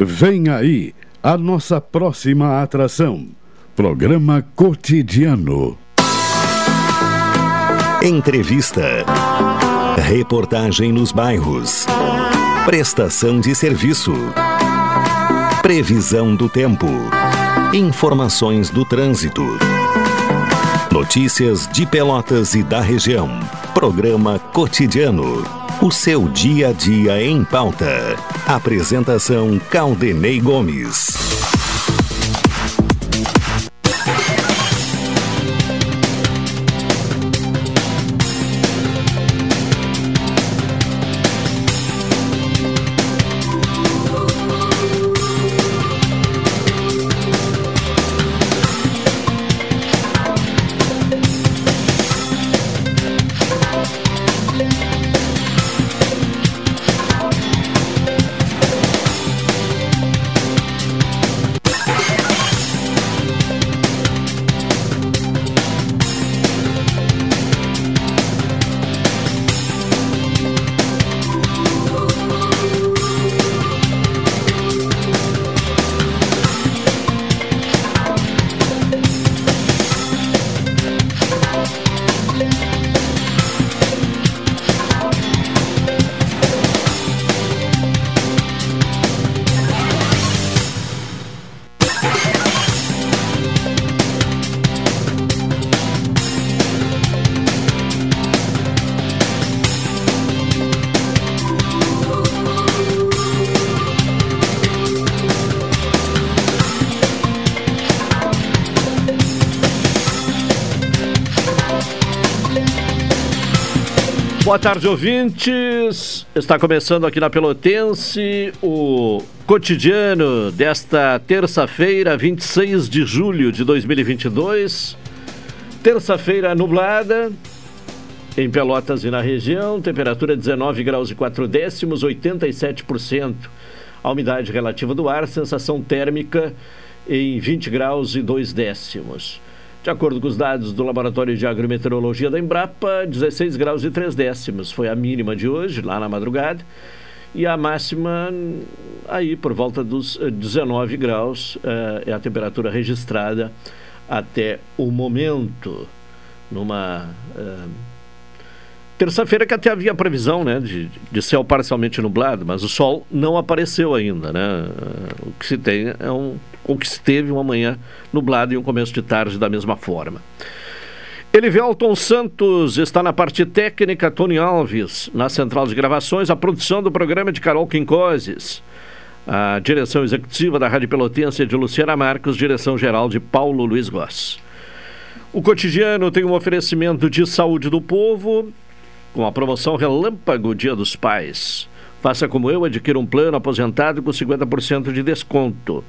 Vem aí a nossa próxima atração. Programa Cotidiano. Entrevista. Reportagem nos bairros. Prestação de serviço. Previsão do tempo. Informações do trânsito. Notícias de Pelotas e da região. Programa Cotidiano. O seu dia a dia em pauta. Apresentação Caldenei Gomes. Tarde, ouvintes. Está começando aqui na Pelotense o cotidiano desta terça-feira, 26 de julho de 2022. Terça-feira nublada em Pelotas e na região, temperatura 19 graus e 4 décimos, 87%. A umidade relativa do ar, sensação térmica em 20 graus e 2 décimos. De acordo com os dados do Laboratório de Agrometeorologia da Embrapa, 16 graus e 3 décimos foi a mínima de hoje, lá na madrugada, e a máxima aí por volta dos 19 graus é a temperatura registrada até o momento, numa uh, terça-feira que até havia previsão né, de, de céu parcialmente nublado, mas o sol não apareceu ainda. Né? O que se tem é um ou que esteve uma manhã nublada e um começo de tarde da mesma forma. Elivelton Santos está na parte técnica, Tony Alves na central de gravações, a produção do programa de Carol Quincoses, a direção executiva da Rádio Pelotense é de Luciana Marcos, direção geral de Paulo Luiz Goss. O cotidiano tem um oferecimento de saúde do povo, com a promoção Relâmpago Dia dos Pais. Faça como eu, adquira um plano aposentado com 50% de desconto.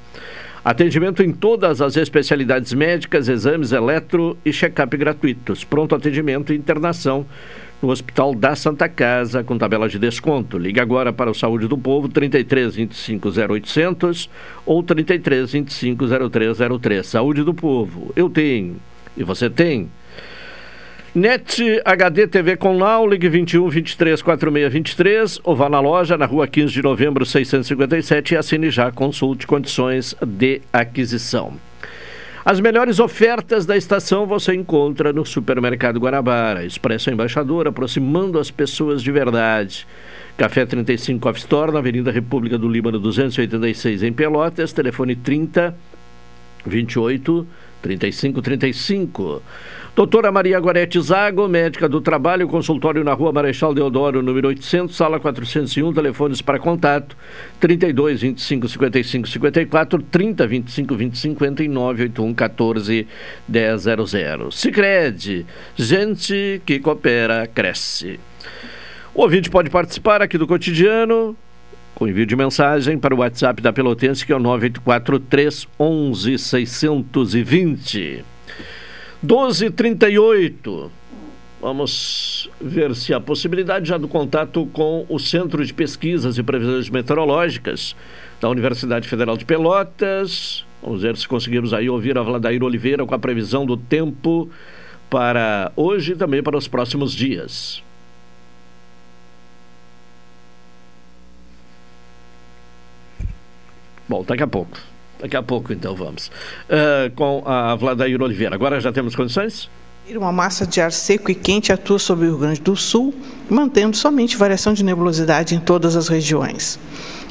Atendimento em todas as especialidades médicas, exames eletro e check-up gratuitos. Pronto atendimento e internação no Hospital da Santa Casa, com tabela de desconto. Ligue agora para o Saúde do Povo, 33 25 0800 ou 33 25 0303. Saúde do Povo. Eu tenho. E você tem? NET HD TV com Now, ligue 21 23 46 23 ou vá na loja na rua 15 de novembro 657 e assine já, consulte condições de aquisição. As melhores ofertas da estação você encontra no Supermercado Guanabara. Expresso Embaixador, aproximando as pessoas de verdade. Café 35 Off Store, na Avenida República do Líbano 286 em Pelotas, telefone 30 28 35 35. Doutora Maria Gorete Zago, médica do trabalho, consultório na rua Marechal Deodoro, número 800, sala 401, telefones para contato 32 25 55 54, 30 25 20 59, 81 14 100. Sicredi, gente que coopera, cresce. O ouvinte pode participar aqui do cotidiano com envio de mensagem para o WhatsApp da Pelotense, que é o 984 311 620. 1238. Vamos ver se há possibilidade já do contato com o Centro de Pesquisas e Previsões Meteorológicas da Universidade Federal de Pelotas. Vamos ver se conseguimos aí ouvir a Vladair Oliveira com a previsão do tempo para hoje e também para os próximos dias. Bom, daqui a pouco. Daqui a pouco, então, vamos. Uh, com a Vladair Oliveira. Agora já temos condições? Uma massa de ar seco e quente atua sobre o Rio Grande do Sul, mantendo somente variação de nebulosidade em todas as regiões.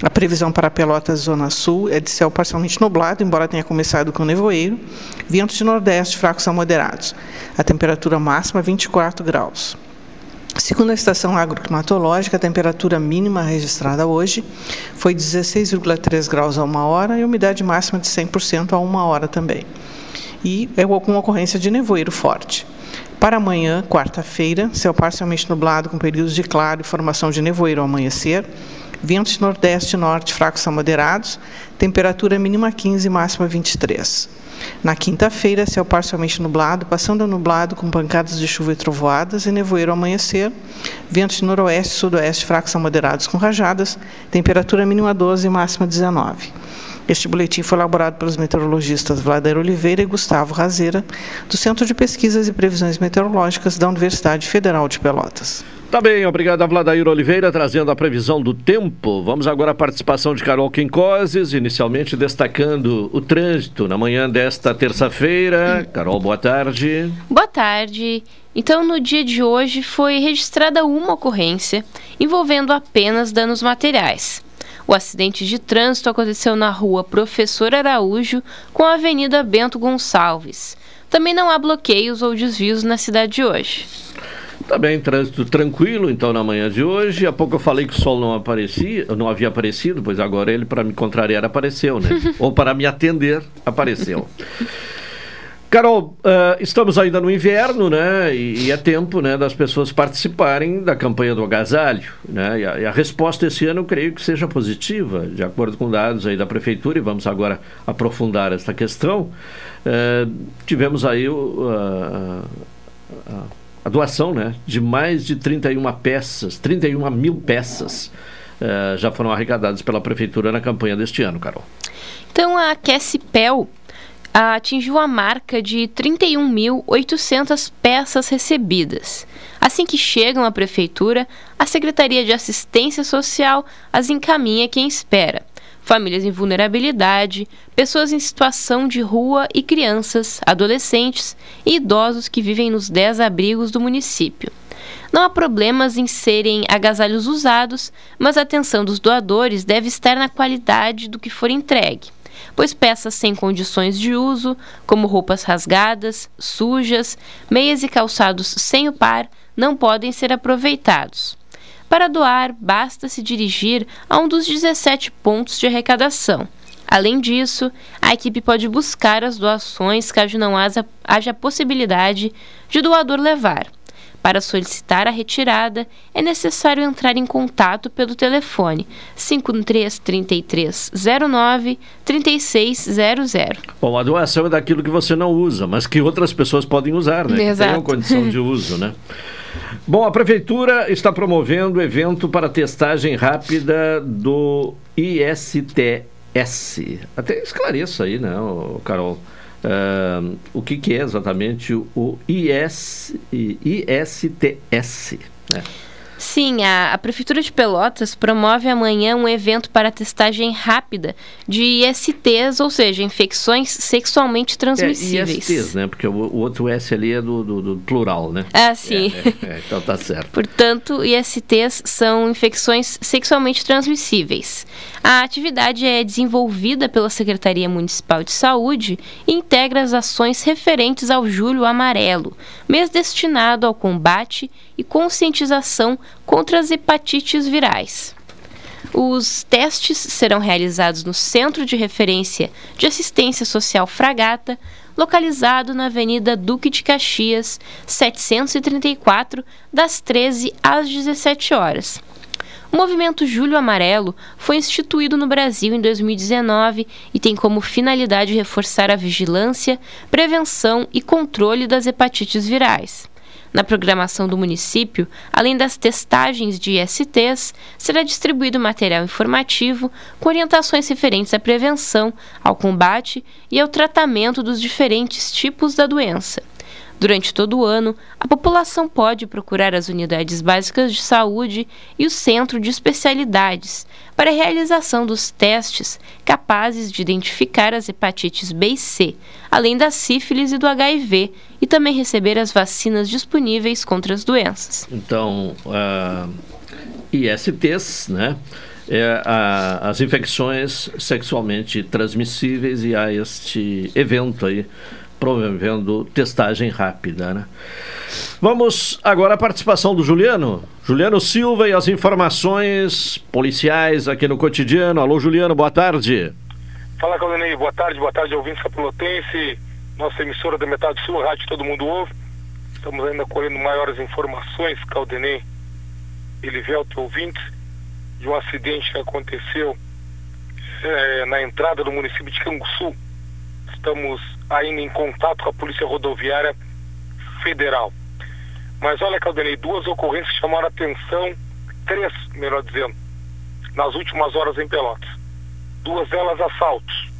A previsão para Pelotas Zona Sul é de céu parcialmente nublado, embora tenha começado com nevoeiro, ventos de nordeste fracos a moderados. A temperatura máxima 24 graus. Segundo a estação agroclimatológica, a temperatura mínima registrada hoje foi 16,3 graus a uma hora e umidade máxima de 100% a uma hora também e é com ocorrência de nevoeiro forte. Para amanhã, quarta-feira, céu parcialmente nublado com períodos de claro e formação de nevoeiro ao amanhecer, ventos de nordeste e norte fracos a moderados, temperatura mínima 15 e máxima 23. Na quinta-feira, céu parcialmente nublado, passando a nublado com pancadas de chuva e trovoadas e nevoeiro ao amanhecer, ventos de noroeste e sudoeste fracos a moderados com rajadas, temperatura mínima 12 e máxima 19. Este boletim foi elaborado pelos meteorologistas Vladair Oliveira e Gustavo Razeira, do Centro de Pesquisas e Previsões Meteorológicas da Universidade Federal de Pelotas. Tá bem, obrigado a Vladair Oliveira trazendo a previsão do tempo. Vamos agora à participação de Carol Quincoses, inicialmente destacando o trânsito na manhã desta terça-feira. Carol, boa tarde. Boa tarde. Então, no dia de hoje foi registrada uma ocorrência envolvendo apenas danos materiais. O acidente de trânsito aconteceu na rua Professor Araújo com a Avenida Bento Gonçalves. Também não há bloqueios ou desvios na cidade de hoje. Tá bem, trânsito tranquilo então na manhã de hoje. Há pouco eu falei que o sol não aparecia, não havia aparecido, pois agora ele para me contrariar apareceu, né? Ou para me atender apareceu. Carol, uh, estamos ainda no inverno, né? E, e, é tempo, né, das pessoas participarem da campanha do agasalho, né? E a, e a, resposta esse ano eu creio que seja positiva, de acordo com dados aí da prefeitura. E vamos agora aprofundar esta questão. Uh, tivemos aí o, a, doação, né, de mais de 31 peças, 31 mil peças. Uh, já foram arrecadadas pela prefeitura na campanha deste ano, Carol. Então a Aquecipel atingiu a marca de 31.800 peças recebidas. Assim que chegam à prefeitura, a Secretaria de Assistência Social as encaminha quem espera. Famílias em vulnerabilidade, pessoas em situação de rua e crianças, adolescentes e idosos que vivem nos 10 abrigos do município. Não há problemas em serem agasalhos usados, mas a atenção dos doadores deve estar na qualidade do que for entregue pois peças sem condições de uso, como roupas rasgadas, sujas, meias e calçados sem o par, não podem ser aproveitados. Para doar, basta se dirigir a um dos 17 pontos de arrecadação. Além disso, a equipe pode buscar as doações caso não haja, possibilidade de doador levar. Para solicitar a retirada, é necessário entrar em contato pelo telefone 533309 3600. Bom, a doação é daquilo que você não usa, mas que outras pessoas podem usar, né? Exato. Que tenham condição de uso, né? Bom, a prefeitura está promovendo evento para testagem rápida do ISTS. Até esclareça aí, né, Carol? Uh, o que, que, é exatamente o IS, ISTS? Né? Sim, a, a, Prefeitura de Pelotas promove amanhã um evento para testagem rápida de ISTs, ou seja, infecções sexualmente transmissíveis. É, ISTs, né? Porque o, o outro S ali é do, do, do plural, né? Ah, sim. É, é, é, então tá certo. Portanto, ISTs são infecções sexualmente transmissíveis. A atividade é desenvolvida pela Secretaria Municipal de Saúde e integra as ações referentes ao Julho Amarelo, mês destinado ao combate e conscientização contra as hepatites virais. Os testes serão realizados no Centro de Referência de Assistência Social Fragata, localizado na Avenida Duque de Caxias, 734, das 13 às 17 horas. O movimento Julho Amarelo foi instituído no Brasil em 2019 e tem como finalidade reforçar a vigilância, prevenção e controle das hepatites virais. Na programação do município, além das testagens de ISTs, será distribuído material informativo com orientações referentes à prevenção, ao combate e ao tratamento dos diferentes tipos da doença. Durante todo o ano, a população pode procurar as unidades básicas de saúde e o centro de especialidades para a realização dos testes capazes de identificar as hepatites B e C, além da sífilis e do HIV, e também receber as vacinas disponíveis contra as doenças. Então, uh, ISTs, né? É, a, as infecções sexualmente transmissíveis e há este evento aí promovendo testagem rápida. Né? Vamos agora à participação do Juliano. Juliano Silva e as informações policiais aqui no cotidiano. Alô, Juliano, boa tarde. Fala, Claudinei, boa tarde, boa tarde, ouvintes Pelotense, nossa emissora da Metade Sul, rádio Todo Mundo Ouve. Estamos ainda colhendo maiores informações, Caldenei Livelto ouvintes, de um acidente que aconteceu é, na entrada do município de Canguçu. Estamos ainda em contato com a Polícia Rodoviária Federal. Mas olha, Caldenei, duas ocorrências chamaram a atenção, três, melhor dizendo, nas últimas horas em Pelotas. Duas delas assaltos.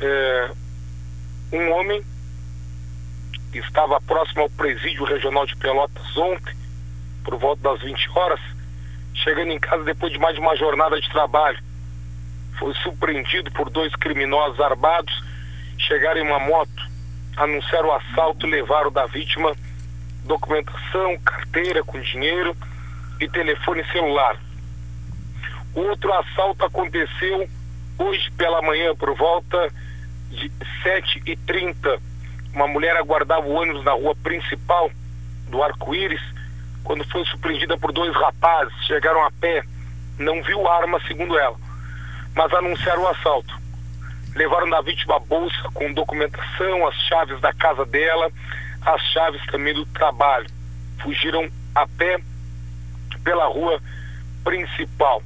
É, um homem estava próximo ao presídio regional de Pelotas ontem, por volta das 20 horas, chegando em casa depois de mais de uma jornada de trabalho. Foi surpreendido por dois criminosos armados chegaram em uma moto, anunciaram o assalto levaram da vítima documentação, carteira com dinheiro e telefone celular. Outro assalto aconteceu hoje pela manhã, por volta de 7h30. Uma mulher aguardava o ônibus na rua principal do Arco-Íris quando foi surpreendida por dois rapazes. Chegaram a pé, não viu arma, segundo ela, mas anunciaram o assalto levaram da vítima a bolsa com documentação, as chaves da casa dela, as chaves também do trabalho. Fugiram a pé pela rua principal.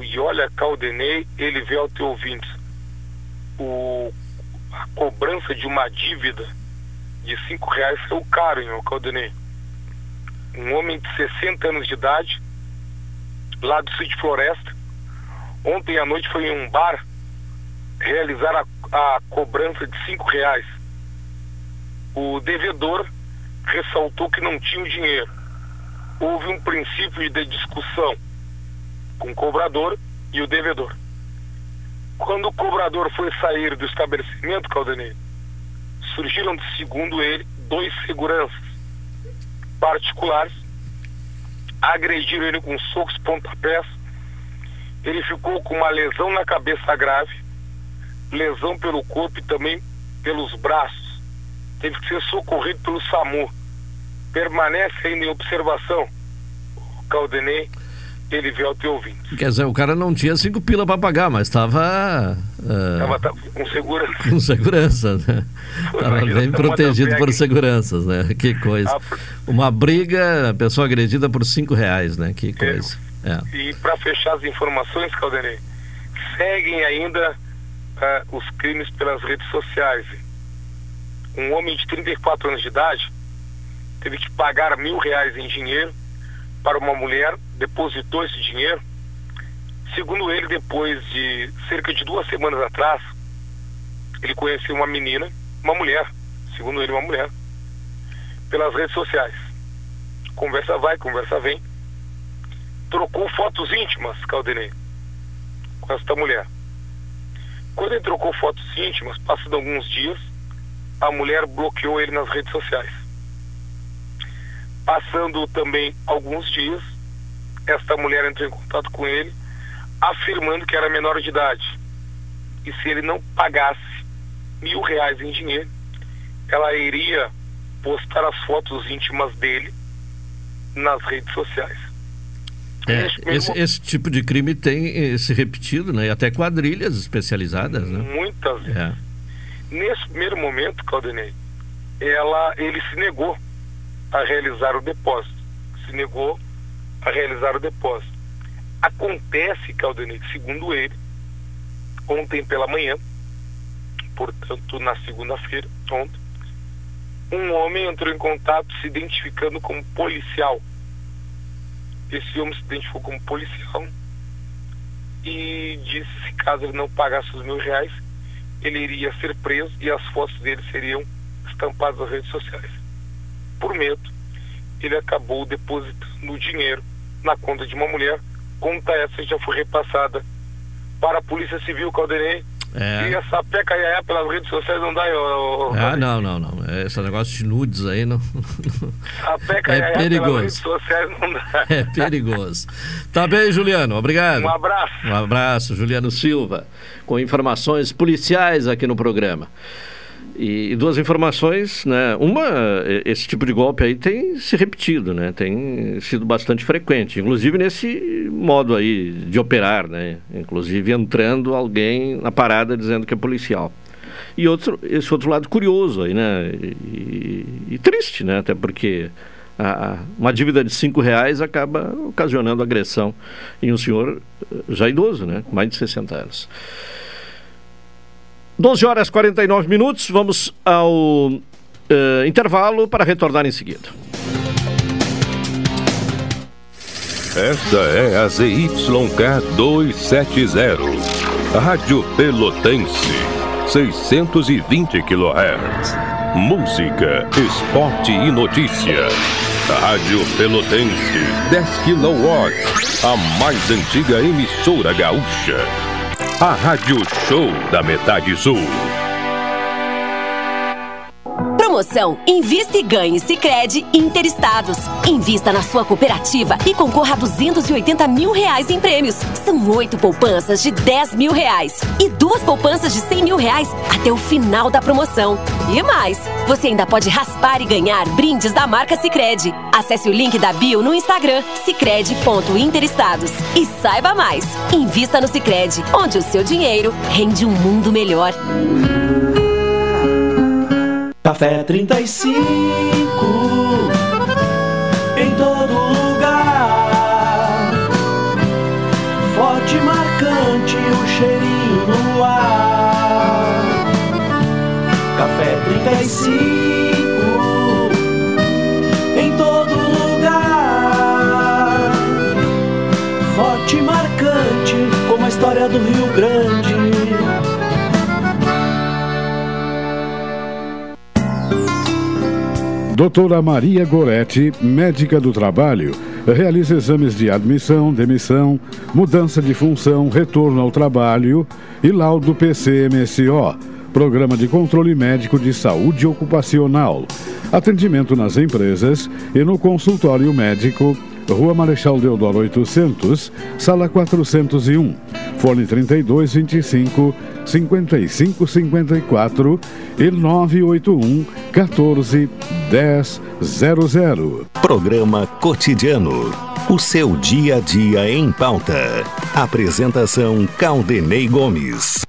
E olha, Caldenei, ele veio ao teu ouvintes. O, a cobrança de uma dívida de cinco reais o caro, hein, Caldenei. Um homem de 60 anos de idade, lá do Sítio Floresta, ontem à noite foi em um bar realizar a, a cobrança de cinco reais. O devedor ressaltou que não tinha o dinheiro. Houve um princípio de discussão com o cobrador e o devedor. Quando o cobrador foi sair do estabelecimento, Caldanei, surgiram, segundo ele, dois seguranças particulares, agrediram ele com socos pontapés. Ele ficou com uma lesão na cabeça grave lesão pelo corpo e também pelos braços. Teve que ser socorrido pelo SAMU. Permanece ainda em observação. Caldenei, ele veio ao teu ouvinte. Quer dizer, o cara não tinha cinco pila para pagar, mas estava. Estava uh, com segurança. Com segurança, né? Estava bem protegido por seguranças, né? Que coisa. A... Uma briga, pessoa agredida por cinco reais, né? Que coisa. É. E para fechar as informações, Caldenei, seguem ainda uh, os crimes pelas redes sociais. Um homem de 34 anos de idade teve que pagar mil reais em dinheiro para uma mulher, depositou esse dinheiro. Segundo ele, depois de cerca de duas semanas atrás, ele conheceu uma menina, uma mulher, segundo ele, uma mulher, pelas redes sociais. Conversa vai, conversa vem. Trocou fotos íntimas, Caldenei, com esta mulher. Quando ele trocou fotos íntimas, passando alguns dias, a mulher bloqueou ele nas redes sociais. Passando também alguns dias, esta mulher entrou em contato com ele, afirmando que era menor de idade. E se ele não pagasse mil reais em dinheiro, ela iria postar as fotos íntimas dele nas redes sociais. É, esse, esse, tipo de crime tem se repetido, né? E até quadrilhas especializadas, né? Muitas vezes. É. Nesse primeiro momento, Caldenei, ela, ele se negou a realizar o depósito. Se negou a realizar o depósito. Acontece, Caldenei, segundo ele, ontem pela manhã, portanto na segunda-feira, ontem, um homem entrou em contato se identificando como policial esse homem se identificou como policial e disse se caso ele não pagasse os mil reais, ele iria ser preso e as fotos dele seriam estampadas nas redes sociais. por medo, ele acabou depositando o dinheiro na conta de uma mulher. Conta essa já foi repassada para a Polícia Civil Caldenei é. E essa peca aí pelas redes sociais não dá. Eu, ah, não, não, não. Esse negócio de nudes aí não. A peca é perigoso. pelas redes sociais não dá. É perigoso. Tá bem, Juliano. Obrigado. Um abraço. Um abraço, Juliano Silva, com informações policiais aqui no programa. E, duas informações, né? Uma, esse tipo de golpe aí tem se repetido, né? Tem sido bastante frequente, inclusive nesse modo aí de operar, né? Inclusive entrando alguém na parada dizendo que é policial. E outro, esse outro lado curioso aí, né? E, e triste, né? Até porque a, a, uma dívida de cinco reais acaba ocasionando agressão em um senhor já idoso, né? Mais de 60 anos. 12 horas e 49 minutos, vamos ao uh, intervalo para retornar em seguida. Esta é a ZYK 270, Rádio Pelotense, 620 kHz. Música, esporte e notícia. Rádio Pelotense, 10 kW, a mais antiga emissora gaúcha a Rádio Show da Metade Sul. Promoção Invista e Ganhe Sicredi Interestados. Invista na sua cooperativa e concorra a 280 mil reais em prêmios. São oito poupanças de 10 mil reais e duas poupanças de 100 mil reais até o final da promoção. E mais, você ainda pode raspar e ganhar brindes da marca Sicredi. Acesse o link da bio no Instagram sicredi.interestados e saiba mais. Invista no Sicredi, onde o seu dinheiro rende um mundo melhor. Café 35 em todo lugar. Forte, marcante, o cheirinho no ar. Café 35 em todo lugar. Forte, marcante, como a história do Rio Grande. Doutora Maria Goretti, médica do trabalho, realiza exames de admissão, demissão, mudança de função, retorno ao trabalho e laudo PCMSO, Programa de Controle Médico de Saúde Ocupacional. Atendimento nas empresas e no consultório médico Rua Marechal Deodoro 800, Sala 401, Fone 3225 5554 e 981 14 1000. Programa Cotidiano. O seu dia a dia em pauta. Apresentação Caldenei Gomes.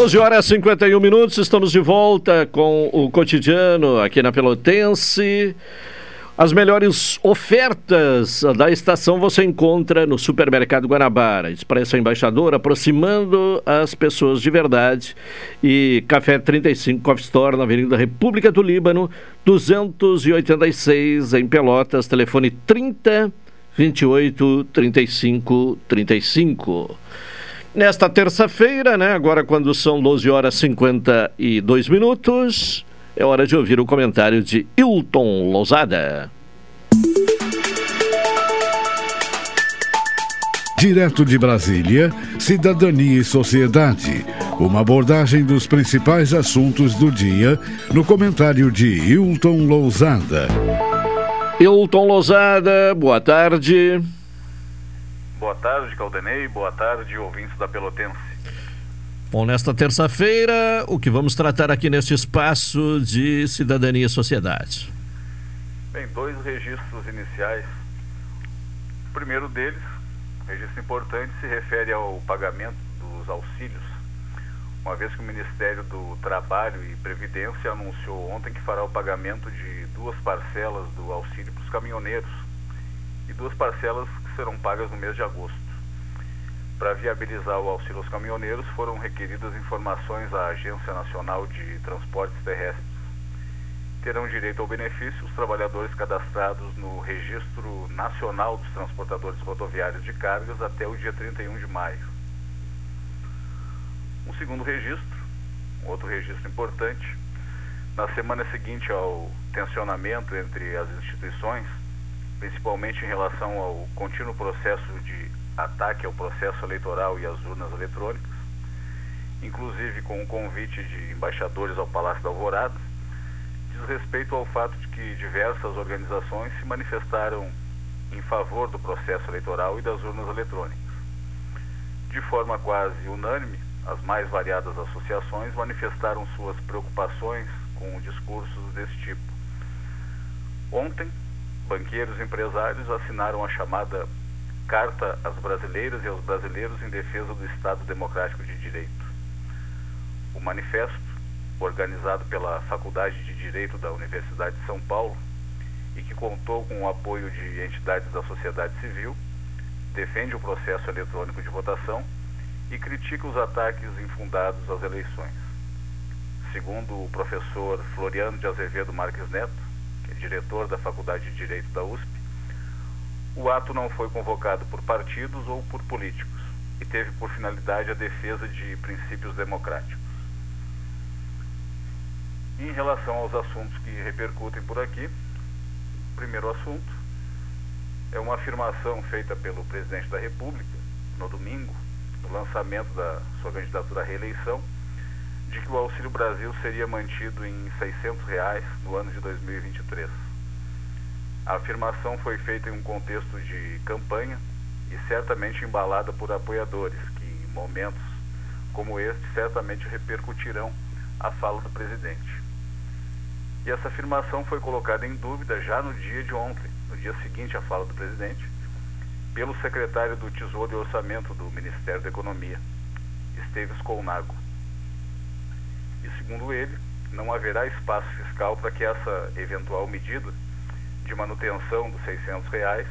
12 horas e 51 minutos, estamos de volta com o cotidiano aqui na Pelotense. As melhores ofertas da estação você encontra no Supermercado Guanabara. Expresso Embaixador, aproximando as pessoas de verdade. E Café 35 Coffee Store, na Avenida República do Líbano, 286 em Pelotas. Telefone 30 28 35 35. Nesta terça-feira, né, agora quando são 12 horas e 52 minutos, é hora de ouvir o comentário de Hilton Lousada. Direto de Brasília, Cidadania e Sociedade. Uma abordagem dos principais assuntos do dia no comentário de Hilton Lousada. Hilton Lousada, boa tarde. Boa tarde, Caldenei. Boa tarde, ouvintes da Pelotense. Bom, nesta terça-feira, o que vamos tratar aqui neste espaço de cidadania e sociedade? Bem, dois registros iniciais. O primeiro deles, registro importante, se refere ao pagamento dos auxílios. Uma vez que o Ministério do Trabalho e Previdência anunciou ontem que fará o pagamento de duas parcelas do auxílio para os caminhoneiros e duas parcelas serão pagas no mês de agosto. Para viabilizar o auxílio aos caminhoneiros, foram requeridas informações à Agência Nacional de Transportes Terrestres. terão direito ao benefício os trabalhadores cadastrados no Registro Nacional dos Transportadores Rodoviários de Cargas até o dia 31 de maio. Um segundo registro, um outro registro importante, na semana seguinte ao tensionamento entre as instituições, principalmente em relação ao contínuo processo de ataque ao processo eleitoral e às urnas eletrônicas, inclusive com o convite de embaixadores ao Palácio da Alvorada, diz respeito ao fato de que diversas organizações se manifestaram em favor do processo eleitoral e das urnas eletrônicas. De forma quase unânime, as mais variadas associações manifestaram suas preocupações com discursos desse tipo. Ontem, banqueiros e empresários assinaram a chamada Carta às Brasileiras e aos Brasileiros em Defesa do Estado Democrático de Direito. O manifesto, organizado pela Faculdade de Direito da Universidade de São Paulo e que contou com o apoio de entidades da sociedade civil, defende o processo eletrônico de votação e critica os ataques infundados às eleições. Segundo o professor Floriano de Azevedo Marques Neto, diretor da Faculdade de Direito da USP, o ato não foi convocado por partidos ou por políticos e teve por finalidade a defesa de princípios democráticos. Em relação aos assuntos que repercutem por aqui, o primeiro assunto é uma afirmação feita pelo presidente da República no domingo, no lançamento da sua candidatura à reeleição, de que o Auxílio Brasil seria mantido em 600 reais no ano de 2023. A afirmação foi feita em um contexto de campanha e certamente embalada por apoiadores, que em momentos como este certamente repercutirão a fala do presidente. E essa afirmação foi colocada em dúvida já no dia de ontem, no dia seguinte à fala do presidente, pelo secretário do Tesouro e Orçamento do Ministério da Economia, Esteves Colnago. E segundo ele, não haverá espaço fiscal para que essa eventual medida de manutenção dos 600 reais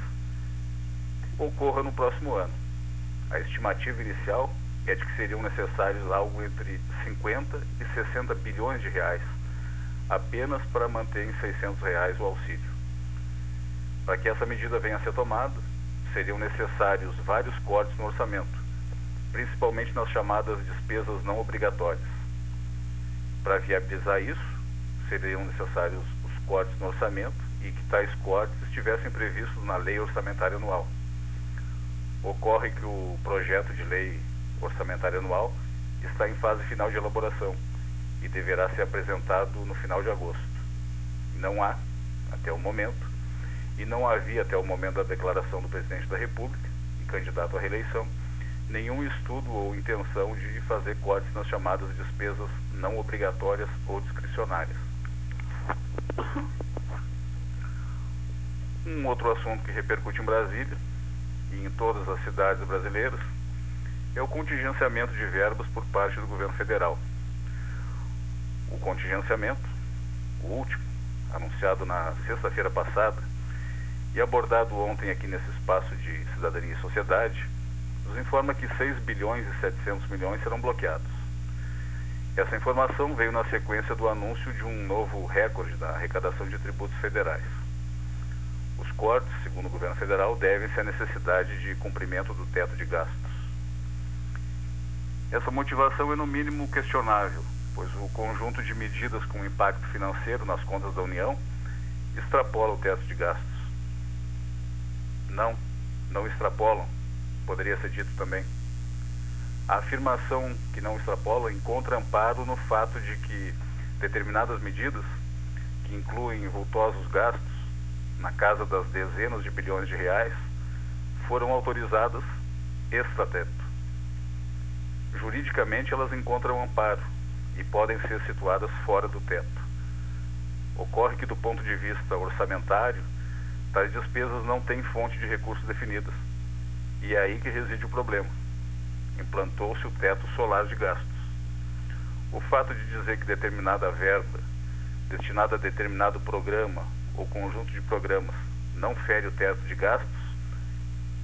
ocorra no próximo ano. A estimativa inicial é de que seriam necessários algo entre 50 e 60 bilhões de reais apenas para manter em 600 reais o auxílio. Para que essa medida venha a ser tomada, seriam necessários vários cortes no orçamento, principalmente nas chamadas despesas não obrigatórias. Para viabilizar isso, seriam necessários os cortes no orçamento e que tais cortes estivessem previstos na lei orçamentária anual. Ocorre que o projeto de lei orçamentária anual está em fase final de elaboração e deverá ser apresentado no final de agosto. Não há, até o momento, e não havia até o momento da declaração do presidente da República e candidato à reeleição, nenhum estudo ou intenção de fazer cortes nas chamadas despesas não obrigatórias ou discricionárias. Um outro assunto que repercute em Brasília e em todas as cidades brasileiras é o contingenciamento de verbas por parte do governo federal o contingenciamento, o último, anunciado na sexta-feira passada e abordado ontem aqui nesse espaço de cidadania e sociedade, nos informa que 6 bilhões e 700 milhões serão bloqueados. Essa informação veio na sequência do anúncio de um novo recorde da arrecadação de tributos federais. Os cortes, segundo o governo federal, devem-se à necessidade de cumprimento do teto de gastos. Essa motivação é, no mínimo, questionável, pois o conjunto de medidas com impacto financeiro nas contas da União extrapola o teto de gastos. Não, não extrapolam, poderia ser dito também. A afirmação que não extrapola encontra amparo no fato de que determinadas medidas, que incluem vultosos gastos, na casa das dezenas de bilhões de reais, foram autorizadas extrateto. Juridicamente, elas encontram amparo e podem ser situadas fora do teto. Ocorre que, do ponto de vista orçamentário, tais despesas não têm fonte de recursos definidas. E é aí que reside o problema. Implantou-se o teto solar de gastos. O fato de dizer que determinada verba, destinada a determinado programa ou conjunto de programas, não fere o teto de gastos,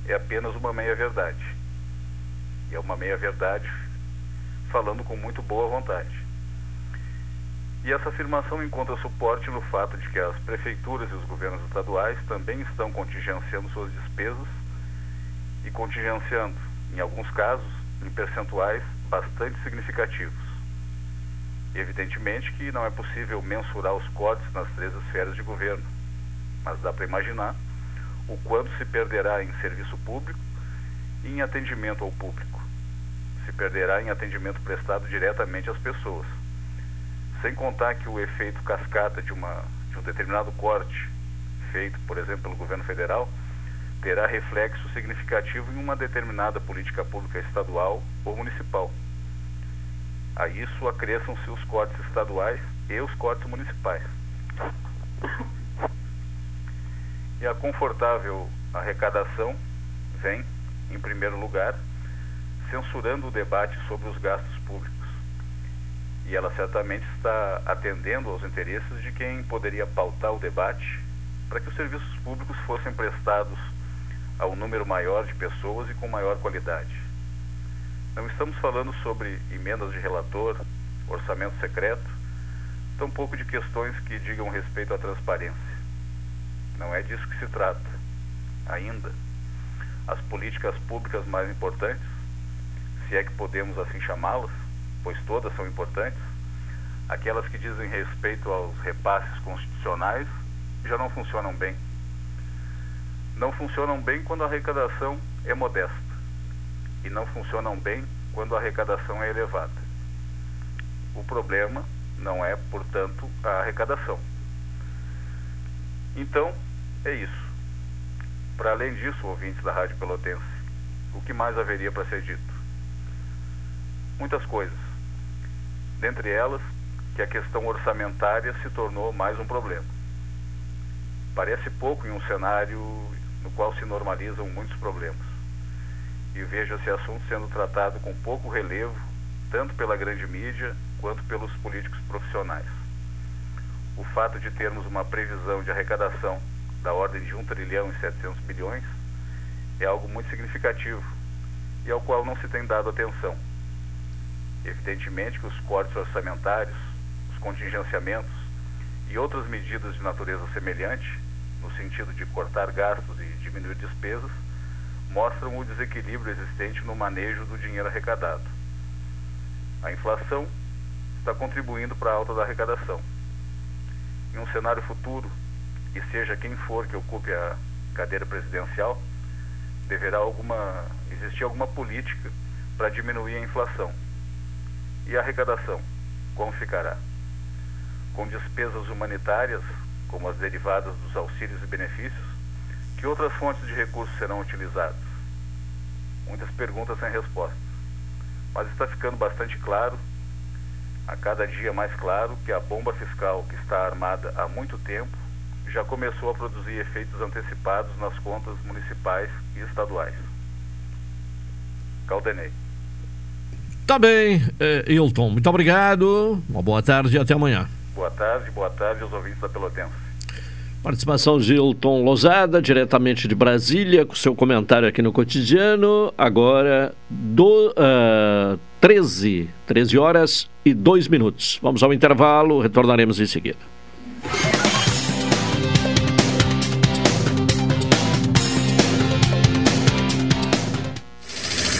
é apenas uma meia-verdade. E é uma meia-verdade falando com muito boa vontade. E essa afirmação encontra suporte no fato de que as prefeituras e os governos estaduais também estão contingenciando suas despesas e contingenciando, em alguns casos, em percentuais bastante significativos. Evidentemente que não é possível mensurar os cortes nas três esferas de governo, mas dá para imaginar o quanto se perderá em serviço público e em atendimento ao público. Se perderá em atendimento prestado diretamente às pessoas sem contar que o efeito cascata de, uma, de um determinado corte feito, por exemplo, pelo governo federal, terá reflexo significativo em uma determinada política pública estadual ou municipal. A isso acresçam-se os cortes estaduais e os cortes municipais. E a confortável arrecadação vem, em primeiro lugar, censurando o debate sobre os gastos públicos e ela certamente está atendendo aos interesses de quem poderia pautar o debate para que os serviços públicos fossem prestados a um número maior de pessoas e com maior qualidade. Não estamos falando sobre emendas de relator, orçamento secreto, tampouco de questões que digam respeito à transparência. Não é disso que se trata. Ainda, as políticas públicas mais importantes, se é que podemos assim chamá-las, pois todas são importantes, aquelas que dizem respeito aos repasses constitucionais já não funcionam bem. Não funcionam bem quando a arrecadação é modesta e não funcionam bem quando a arrecadação é elevada. O problema não é, portanto, a arrecadação. Então, é isso. Para além disso, ouvintes da Rádio Pelotense, o que mais haveria para ser dito? Muitas coisas dentre elas que a questão orçamentária se tornou mais um problema. Parece pouco em um cenário no qual se normalizam muitos problemas. E vejo esse assunto sendo tratado com pouco relevo, tanto pela grande mídia quanto pelos políticos profissionais. O fato de termos uma previsão de arrecadação da ordem de 1 trilhão e 700 bilhões é algo muito significativo e ao qual não se tem dado atenção. Evidentemente que os cortes orçamentários, os contingenciamentos e outras medidas de natureza semelhante, no sentido de cortar gastos e diminuir despesas, mostram o desequilíbrio existente no manejo do dinheiro arrecadado. A inflação está contribuindo para a alta da arrecadação. Em um cenário futuro, e seja quem for que ocupe a cadeira presidencial, deverá alguma, existir alguma política para diminuir a inflação e a arrecadação, como ficará? Com despesas humanitárias, como as derivadas dos auxílios e benefícios, que outras fontes de recursos serão utilizadas? Muitas perguntas sem respostas. Mas está ficando bastante claro, a cada dia mais claro, que a bomba fiscal que está armada há muito tempo já começou a produzir efeitos antecipados nas contas municipais e estaduais. Caldenei. Tá bem, é, Hilton, muito obrigado. Uma boa tarde e até amanhã. Boa tarde, boa tarde aos ouvintes da Pelotense. Participação de Hilton Lozada, diretamente de Brasília, com seu comentário aqui no cotidiano. Agora, do, uh, 13, 13 horas e 2 minutos. Vamos ao intervalo, retornaremos em seguida.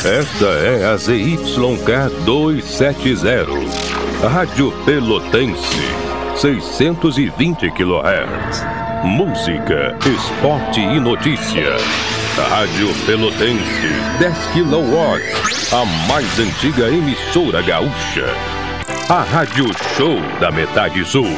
Esta é a ZYK 270, Rádio Pelotense, 620 kHz. Música, esporte e notícia. Rádio Pelotense, 10 kW, a mais antiga emissora gaúcha. A Rádio Show da Metade Sul.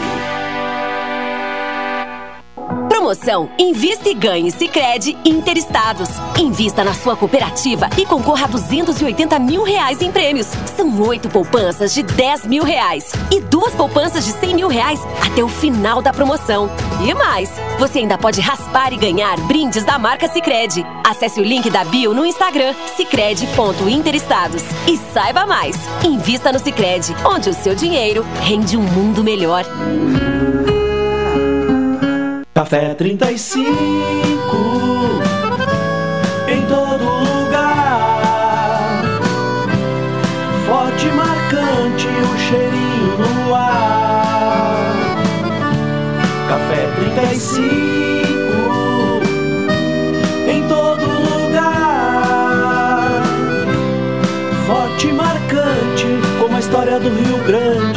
Promoção Invista e Ganhe Sicredi Interestados. Invista na sua cooperativa e concorra a 280 mil reais em prêmios. São oito poupanças de 10 mil reais e duas poupanças de 100 mil reais até o final da promoção. E mais, você ainda pode raspar e ganhar brindes da marca Sicredi. Acesse o link da bio no Instagram sicredi.interestados e saiba mais. Invista no Sicredi, onde o seu dinheiro rende um mundo melhor. Café 35 em todo lugar. Forte, marcante, o cheirinho no ar. 95 em todo lugar. Forte marcante como a história do Rio Grande.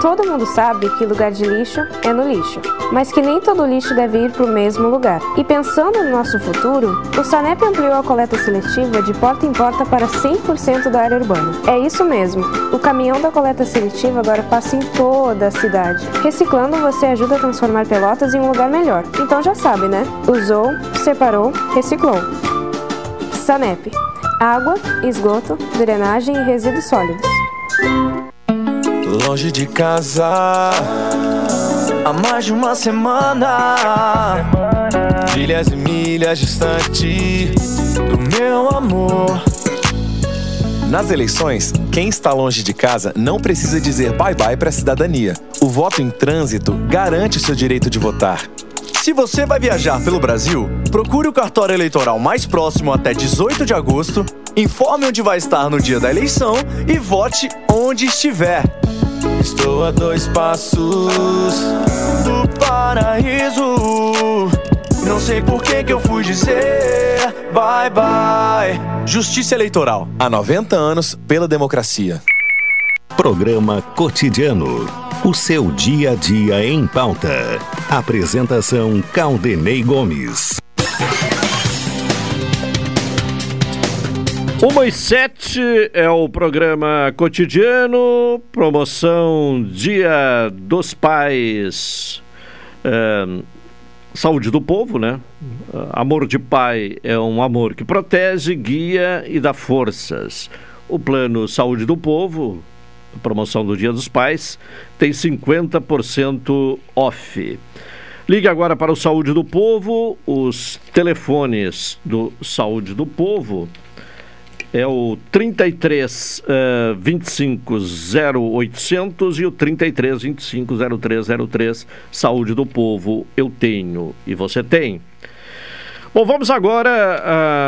Todo mundo sabe que lugar de lixo é no lixo, mas que nem todo lixo deve ir para o mesmo lugar. E pensando no nosso futuro, o Sanep ampliou a coleta seletiva de porta em porta para 100% da área urbana. É isso mesmo, o caminhão da coleta seletiva agora passa em toda a cidade. Reciclando, você ajuda a transformar Pelotas em um lugar melhor. Então já sabe, né? Usou, separou, reciclou. Sanep. Água, esgoto, drenagem e resíduos sólidos longe de casa há mais de uma semana. Milhas e milhas distante do meu amor. Nas eleições, quem está longe de casa não precisa dizer bye-bye para a cidadania. O voto em trânsito garante o seu direito de votar. Se você vai viajar pelo Brasil, procure o cartório eleitoral mais próximo até 18 de agosto, informe onde vai estar no dia da eleição e vote onde estiver. Estou a dois passos do paraíso. Não sei por que, que eu fui dizer bye bye. Justiça Eleitoral. Há 90 anos pela democracia. Programa Cotidiano. O seu dia a dia em pauta. Apresentação Caldenei Gomes. Uma e sete é o programa cotidiano, promoção Dia dos Pais, é, saúde do povo, né? Amor de pai é um amor que protege, guia e dá forças. O plano Saúde do Povo, promoção do Dia dos Pais, tem 50% off. Ligue agora para o Saúde do Povo, os telefones do Saúde do Povo é o 33 uh, 25 0800 e o 33 25 0303. Saúde do povo, eu tenho e você tem. Bom, vamos agora.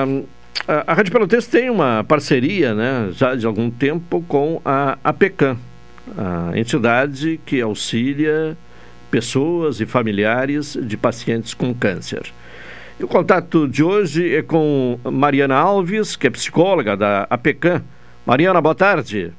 Uh, a, Rádio Pelotense tem uma parceria, né, já de algum tempo, com a APECAM, a entidade que auxilia pessoas e familiares de pacientes com câncer. E o contato de hoje é com Mariana Alves, que é psicóloga da APECAM. Mariana, boa tarde.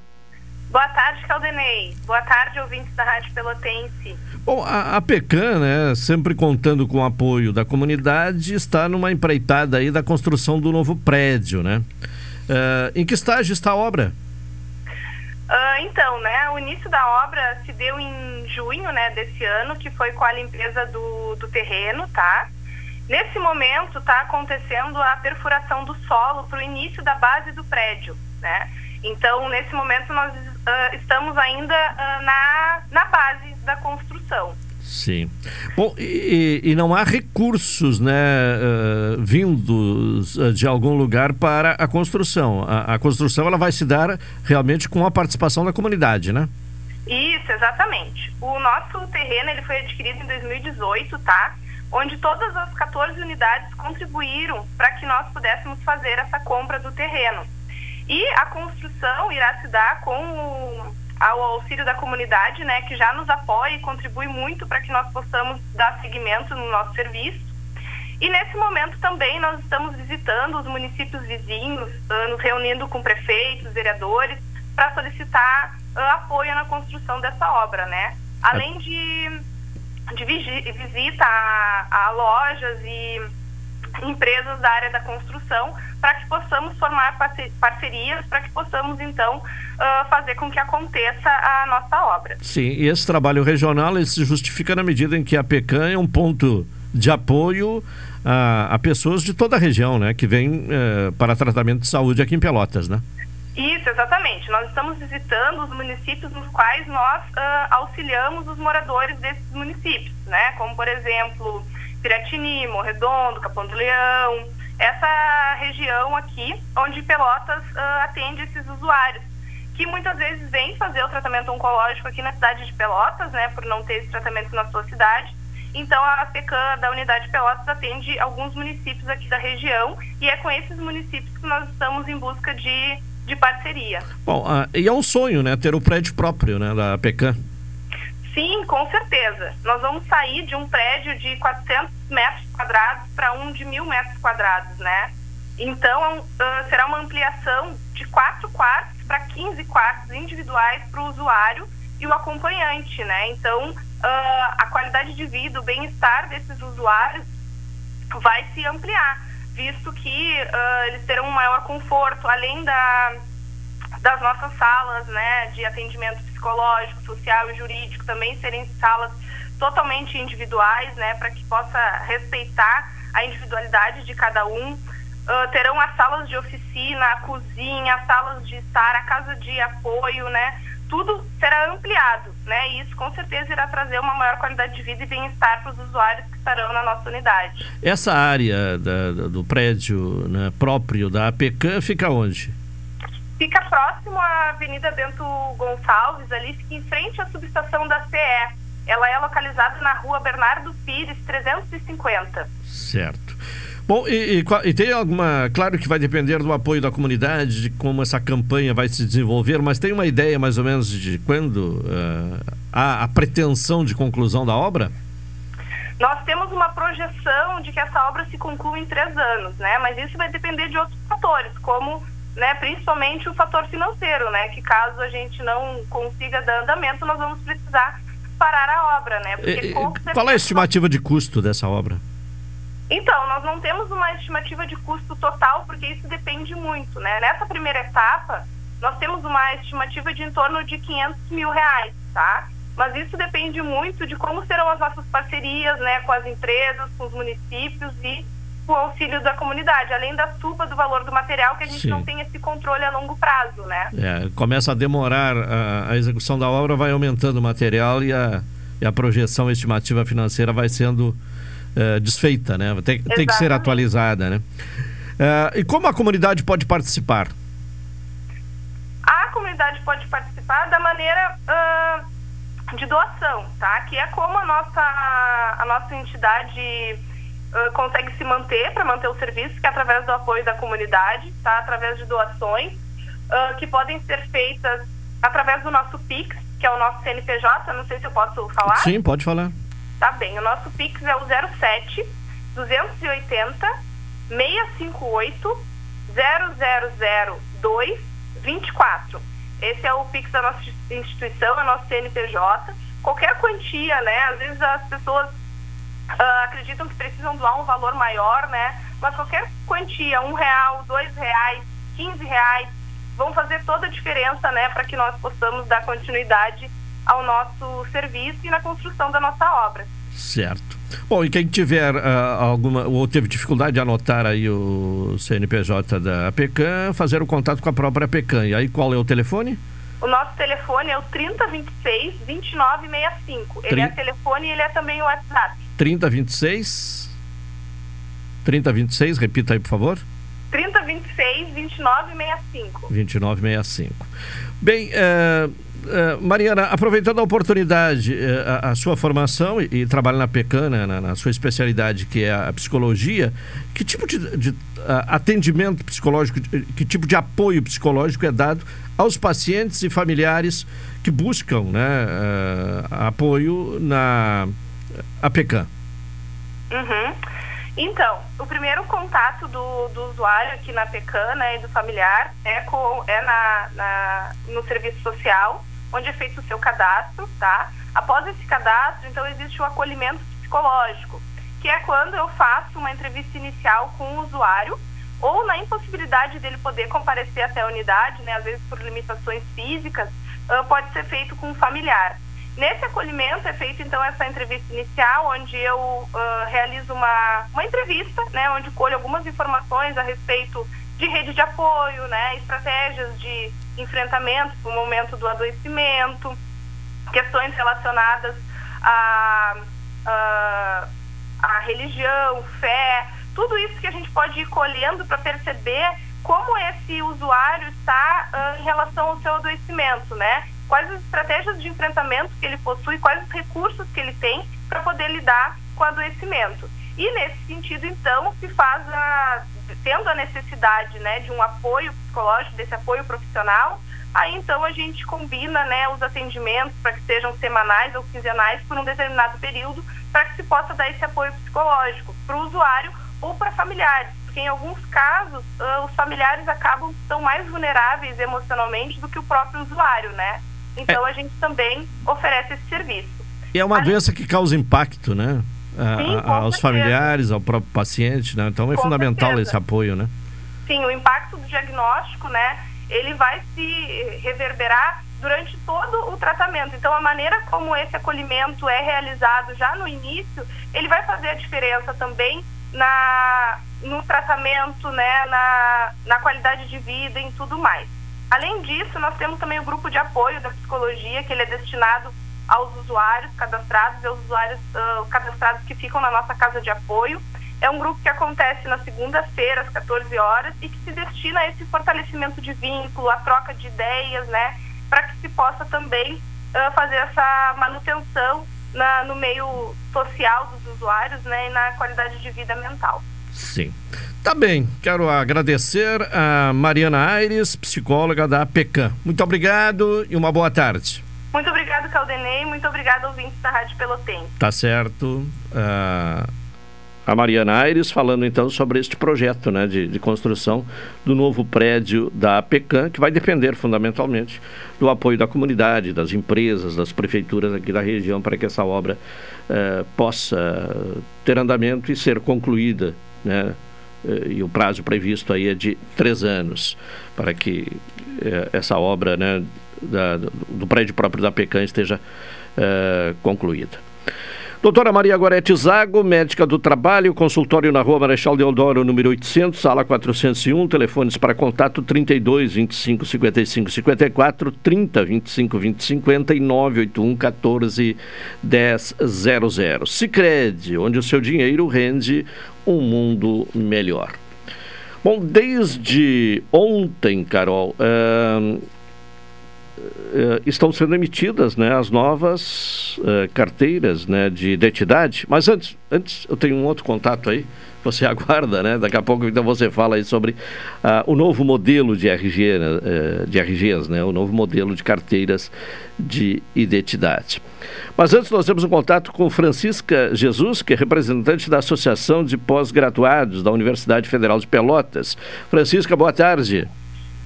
Boa tarde, Caldenei. Boa tarde, ouvintes da Rádio Pelotense. Bom, a, a PECAM, né, sempre contando com o apoio da comunidade, está numa empreitada aí da construção do novo prédio, né? Uh, em que estágio está a obra? Uh, então, né, o início da obra se deu em junho, né, desse ano, que foi com a limpeza do, do terreno, tá? Nesse momento está acontecendo a perfuração do solo para o início da base do prédio, né? Então, nesse momento nós uh, estamos ainda uh, na, na base da construção. Sim. Bom, e, e não há recursos né, uh, vindos de algum lugar para a construção. A, a, construção ela vai se dar realmente com a participação da comunidade, né? Isso, exatamente. O nosso terreno ele foi adquirido em 2018, tá? Onde todas as 14 unidades contribuíram para que nós pudéssemos fazer essa compra do terreno. E a construção irá se dar com o ao auxílio da comunidade, né, que já nos apoia e contribui muito para que nós possamos dar seguimento no nosso serviço. E nesse momento também nós estamos visitando os municípios vizinhos, uh, nos reunindo com prefeitos, vereadores, para solicitar uh, apoio na construção dessa obra, né? Além de, de visita a, a lojas e empresas da área da construção, para que possamos formar parcerias, para que possamos então uh, fazer com que aconteça a nossa obra. Sim, e esse trabalho regional se justifica na medida em que a PECAM é um ponto de apoio a, a pessoas de toda a região, né, que vêm uh, para tratamento de saúde aqui em Pelotas, né? Isso, exatamente. Nós estamos visitando os municípios nos quais nós uh, auxiliamos os moradores desses municípios, né? Como, por exemplo, Piratini, Morredondo, Capão do Leão, essa região aqui, onde Pelotas uh, atende esses usuários, que muitas vezes vêm fazer o tratamento oncológico aqui na cidade de Pelotas, né, por não ter esse tratamento na sua cidade. Então, a PECAM da unidade de Pelotas atende alguns municípios aqui da região e é com esses municípios que nós estamos em busca de, de parceria. Bom, uh, e é um sonho, né, ter o prédio próprio, né, da PECAM. Sim, com certeza. Nós vamos sair de um prédio de 400 metros quadrados para um de mil metros quadrados, né? Então, uh, será uma ampliação de quatro quartos para 15 quartos individuais para o usuário e o acompanhante, né? Então, uh, a qualidade de vida, o bem-estar desses usuários vai se ampliar, visto que uh, eles terão um maior conforto, além da, das nossas salas, né, de atendimento psicológico, social e jurídico também serem salas totalmente individuais, né, para que possa respeitar a individualidade de cada um. Uh, terão as salas de oficina, a cozinha, as salas de estar, a casa de apoio, né? Tudo será ampliado, né? E isso com certeza irá trazer uma maior qualidade de vida e bem-estar para os usuários que estarão na nossa unidade. Essa área da, do prédio né, próprio da APECAM fica onde? Fica próximo à Avenida Bento Gonçalves, ali fica em frente à subestação da CE. Ela é localizada na rua Bernardo Pires, 350. Certo. Bom, e, e, e, tem alguma. Claro que vai depender do apoio da comunidade, de como essa campanha vai se desenvolver, mas tem uma ideia mais ou menos de quando uh, há a pretensão de conclusão da obra? Nós temos uma projeção de que essa obra se conclua em três anos, né? Mas isso vai depender de outros fatores, como né, principalmente o fator financeiro, né, que caso a gente não consiga dar andamento, nós vamos precisar parar a obra, né? Porque, qual é a estimativa de custo dessa obra? Então, nós não temos uma estimativa de custo total, porque isso depende muito, né? Nessa primeira etapa, nós temos uma estimativa de em torno de 500 mil reais, tá? Mas isso depende muito de como serão as nossas parcerias, né, com as empresas, com os municípios e o auxílio da comunidade, além da suba do valor do material, que a gente Sim. não tem esse controle a longo prazo, né? É, começa a demorar a, a, execução da obra, vai aumentando o material e a, e a projeção estimativa financeira vai sendo é, desfeita, né? Tem, tem, que ser atualizada, né? É, e como a comunidade pode participar? A comunidade pode participar da maneira uh, de doação, tá? Que é como a nossa, a nossa entidade uh, consegue se manter para manter o serviço, que é através do apoio da comunidade, tá? através de doações, uh, que podem ser feitas através do nosso PIX, que é o nosso CNPJ, não sei se eu posso falar. Sim, pode falar. Tá bem, o nosso PIX é o 07 280 658 0002 24. Esse é o Pix da nossa instituição, é nosso CNPJ. Qualquer quantia, né? Às vezes as pessoas uh, acreditam que precisam doar um valor maior, né? Mas qualquer quantia, um real, dois reais, quinze reais, vão fazer toda a diferença, né? Para que nós possamos dar continuidade ao nosso serviço e na construção da nossa obra. Certo. Bom, e quem tiver uh, alguma ou teve dificuldade de anotar aí o CNPJ da APECAM, fazer o contato com a própria APECAM. E aí qual é o telefone? O nosso telefone é o 3026 2965. Ele é telefone e ele é também o WhatsApp. 3026 3026, repita aí, por favor. 3026 2965. 2965. Bem, uh, Mariana, aproveitando a oportunidade, uh, a, a, sua formação e, e trabalho na Pecana, na, na, sua especialidade, que é a psicologia, que tipo de, de atendimento psicológico, que tipo de apoio psicológico é dado aos pacientes e familiares que buscam né, apoio na APECAM? Uhum. Então, o primeiro contato do, do usuário aqui na PECAN né, e do familiar é, com, é na, na, no serviço social, onde é feito o seu cadastro, tá? Após esse cadastro, então, existe o acolhimento psicológico, que é quando eu faço uma entrevista inicial com o usuário, ou na impossibilidade dele poder comparecer até a unidade, né, às vezes por limitações físicas, uh, pode ser feito com um familiar. Nesse acolhimento é feita então essa entrevista inicial, onde eu uh, realizo uma, uma entrevista, né, onde colho algumas informações a respeito de rede de apoio, né, estratégias de enfrentamento no momento do adoecimento, questões relacionadas a, a, a religião, fé, tudo isso que a gente pode ir colhendo para perceber como esse usuário está uh, em relação ao seu adoecimento, né? quais as estratégias de enfrentamento que ele possui, quais os recursos que ele tem para poder lidar com o adoecimento. E nesse sentido, então, se faz a, tendo a necessidade né, de um apoio psicológico, desse apoio profissional, aí então a gente combina né, os atendimentos para que sejam semanais ou quinzenais por um determinado período, para que se possa dar esse apoio psicológico para o usuário ou para familiares, porque em alguns casos uh, os familiares acabam são mais vulneráveis emocionalmente do que o próprio usuário, né? Então é. a gente também oferece esse serviço. E é uma Além... doença que causa impacto, né? Sim, a, aos certeza. familiares, ao próprio paciente, né? Então é com fundamental certeza. esse apoio, né? Sim, o impacto do diagnóstico, né? Ele vai se reverberar durante todo o tratamento. Então, a maneira como esse acolhimento é realizado já no início, ele vai fazer a diferença também na, no tratamento, né, na, na qualidade de vida e tudo mais. Além disso, nós temos também o grupo de apoio da psicologia, que ele é destinado aos usuários cadastrados e aos usuários uh, cadastrados que ficam na nossa casa de apoio. É um grupo que acontece na segunda-feira, às 14 horas, e que se destina a esse fortalecimento de vínculo, a troca de ideias, né, para que se possa também uh, fazer essa manutenção na, no meio social dos usuários né, e na qualidade de vida mental. Sim. Tá bem, quero agradecer a Mariana Aires, psicóloga da APECAM. Muito obrigado e uma boa tarde. Muito obrigado, Caldenei. Muito obrigado, ouvintes da Rádio Pelotense. Tá certo. Uh, a Mariana Aires falando então sobre este projeto né, de, de construção do novo prédio da APECAM, que vai depender fundamentalmente do apoio da comunidade, das empresas, das prefeituras aqui da região, para que essa obra uh, possa ter andamento e ser concluída né, eh, e o prazo previsto aí é de três anos para que eh, essa obra né, da, do prédio próprio da PECAM esteja eh, concluída. Doutora Maria Gorete Zago, médica do trabalho, consultório na rua Marechal Deodoro, número 800, sala 401, telefones para contato 32 25 55 54, 30 25 20 50 e 981 14 10 00. Sicredi, onde o seu dinheiro rende um mundo melhor. Bom, desde ontem, Carol, uh, uh, estão sendo emitidas né, as novas uh, carteiras né, de identidade. Mas antes, antes, eu tenho um outro contato aí. Você aguarda, né? Daqui a pouco então você fala aí sobre o novo modelo de RG, né, de RGs, né? O novo modelo de carteiras de identidade. Mas antes nós temos um contato com Francisca Jesus, que é representante da Associação de Pós-Graduados da Universidade Federal de Pelotas. Francisca, boa tarde.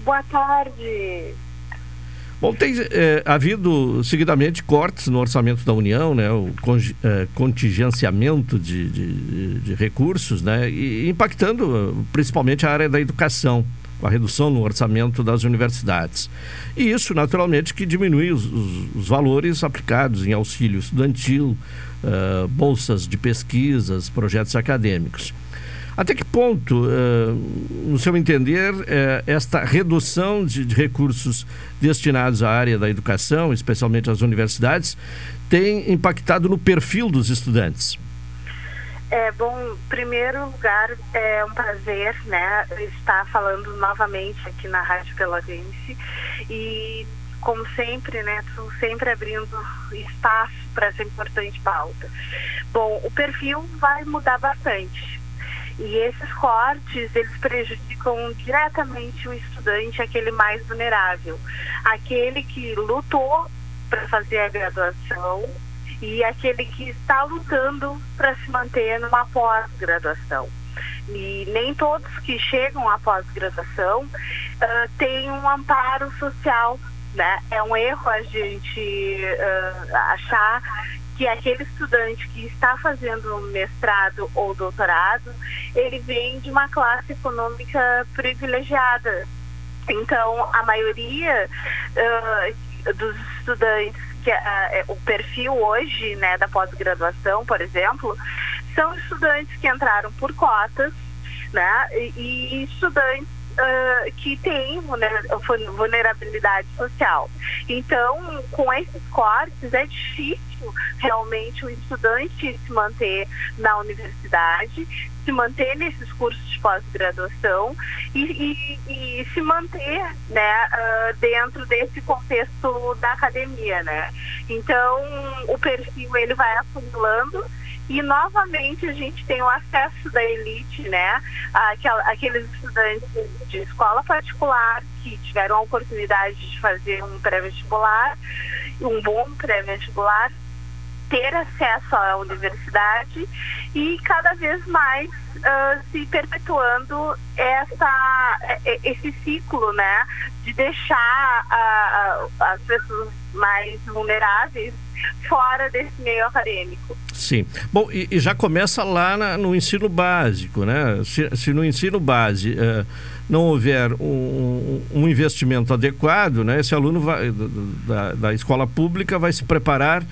Boa tarde. Bom, tem é, havido seguidamente cortes no orçamento da União, né, o é, contingenciamento de, de, de, recursos, né, e impactando principalmente a área da educação, com a redução no orçamento das universidades. E isso, naturalmente, que diminui os, os, os valores aplicados em auxílio estudantil, uh, bolsas de pesquisas, projetos acadêmicos. Até que ponto, uh, no seu entender, uh, esta redução de, de, recursos destinados à área da educação, especialmente às universidades, tem impactado no perfil dos estudantes? É, bom, em primeiro lugar, é um prazer né, estar falando novamente aqui na Rádio Pelotense e, como sempre, né, sempre abrindo espaço para essa importante pauta. Bom, o perfil vai mudar bastante e esses cortes, eles prejudicam diretamente o estudante, aquele mais vulnerável, aquele que lutou para fazer a graduação e aquele que está lutando para se manter numa pós-graduação. E nem todos que chegam à pós-graduação uh, têm um amparo social. Né? É um erro a gente uh, achar que aquele estudante que está fazendo mestrado ou doutorado, ele vem de uma classe econômica privilegiada. Então, a maioria uh, dos estudantes, que uh, o perfil hoje né, da pós-graduação, por exemplo, são estudantes que entraram por cotas, né, e, e estudantes uh, que têm vulnerabilidade social. Então, com esses cortes, é difícil realmente o estudante se manter na universidade, se manter nesses cursos de pós-graduação e, e, e, se manter né, uh, dentro desse contexto da academia. Né? Então, o perfil ele vai afunilando e novamente a gente tem o acesso da elite, né? Aqueles estudantes de escola particular que tiveram a oportunidade de fazer um pré-vestibular, um bom pré-vestibular, ter acesso à universidade e cada vez mais uh, se perpetuando essa, esse ciclo, né? De deixar uh, as pessoas mais vulneráveis fora desse meio acadêmico. Sim. Bom, e, e já começa lá na, no ensino básico, né? Se, se no ensino base uh, não houver um, um, investimento adequado, né? Esse aluno vai, da, da escola pública vai se preparar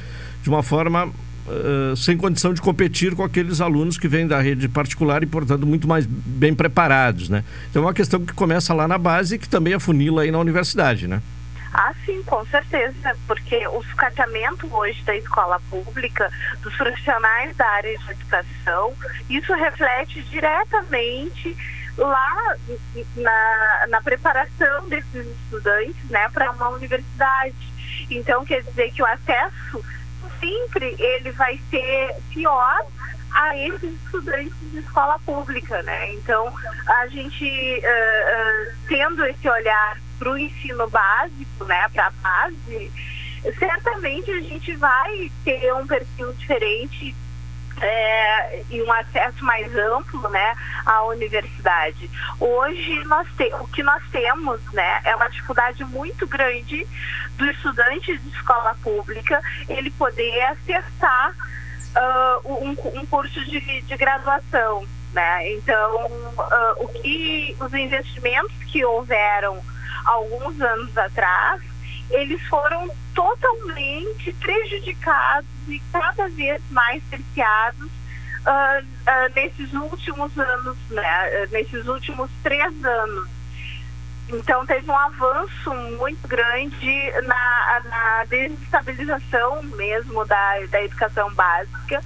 de uma forma Uh, sem condição de competir com aqueles alunos que vêm da rede particular e, portanto, muito mais bem preparados, né? Então é uma questão que começa lá na base e que também afunila aí na universidade, né? Ah, sim, com certeza, porque o sucateamento hoje da escola pública, dos profissionais da área de educação, isso reflete diretamente lá na, na preparação desses estudantes né, para uma universidade. Então, quer dizer que o acesso sempre ele vai ser pior a esses estudantes de escola pública, né? Então, a gente uh, uh, tendo esse olhar para o ensino básico, né, para a base, certamente a gente vai ter um perfil diferente é, e um acesso mais amplo né, à universidade. Hoje nós te, o que nós temos né, é uma dificuldade muito grande do estudante de escola pública ele poder acessar uh, um, um, curso de, de graduação. Né? Então, uh, o que os investimentos que houveram alguns anos atrás, eles foram totalmente prejudicados e cada vez mais cerceados uh, nesses últimos anos, né? nesses últimos três anos. Então teve um avanço muito grande na, na desestabilização mesmo da, da educação básica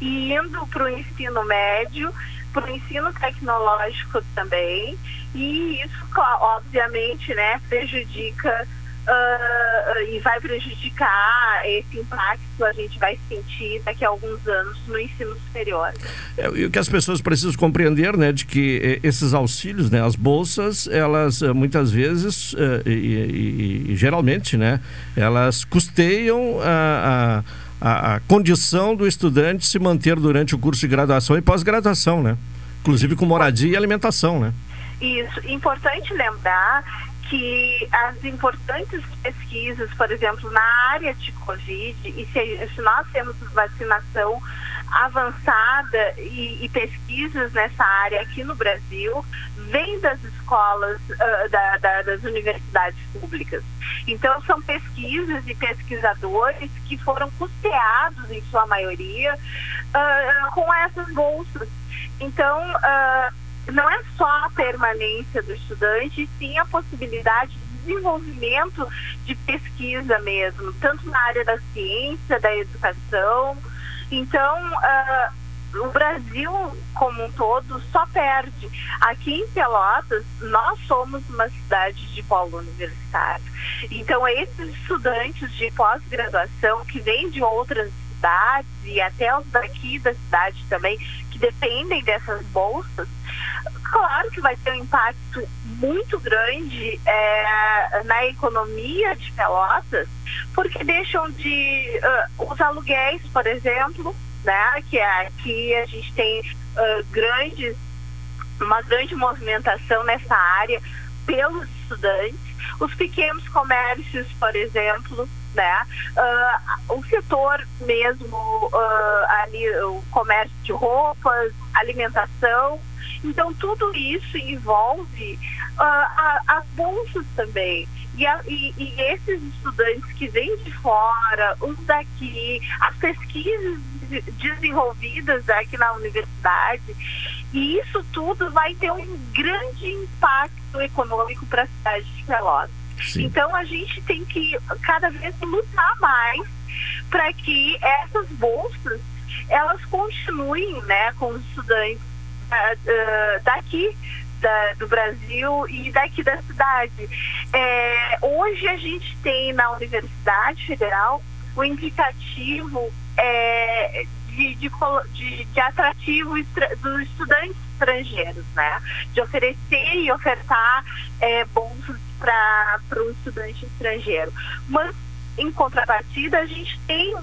e indo para o ensino médio, para o ensino tecnológico também, e isso obviamente né, prejudica Uh, e vai prejudicar esse impacto a gente vai sentir daqui a alguns anos no ensino superior. É, e o que as pessoas precisam compreender, né, de que eh, esses auxílios, né, as bolsas, elas eh, muitas vezes uh, e, e, e, geralmente, né, elas custeiam a, a, a, condição do estudante se manter durante o curso de graduação e pós-graduação, né, inclusive com moradia e alimentação, né. Isso, importante lembrar que as importantes pesquisas, por exemplo, na área de Covid, e se, se nós temos vacinação avançada e, e, pesquisas nessa área aqui no Brasil, vem das escolas, uh, da, da, das universidades públicas. Então, são pesquisas e pesquisadores que foram custeados, em sua maioria, uh, com essas bolsas. Então, uh, não é só a permanência do estudante, sim a possibilidade de desenvolvimento de pesquisa mesmo, tanto na área da ciência, da educação. Então, uh, o Brasil como um todo só perde. Aqui em Pelotas, nós somos uma cidade de polo universitário. Então, esses estudantes de pós-graduação que vêm de outras cidades e até os daqui da cidade também, dependem dessas bolsas, claro que vai ter um impacto muito grande é, na economia de Pelotas, porque deixam de uh, os aluguéis, por exemplo, né, que é aqui a gente tem uh, grandes, uma grande movimentação nessa área pelos estudantes, os pequenos comércios, por exemplo, né? Uh, o setor mesmo, uh, ali, o comércio de roupas, alimentação, então, tudo isso envolve uh, as bolsas também. E, a, e, e, esses estudantes que vêm de fora, os daqui, as pesquisas desenvolvidas aqui na universidade, e isso tudo vai ter um grande impacto econômico para a cidade de Pelotas. Sim. Então a gente tem que cada vez lutar mais para que essas bolsas elas continuem né, com os estudantes uh, daqui da, do Brasil e daqui da cidade. É, hoje a gente tem na Universidade Federal o indicativo é, de, de, de, de, atrativo dos estudantes estrangeiros, né? De oferecer e ofertar é, bolsas para o estudante estrangeiro. Mas, em contrapartida, a gente tem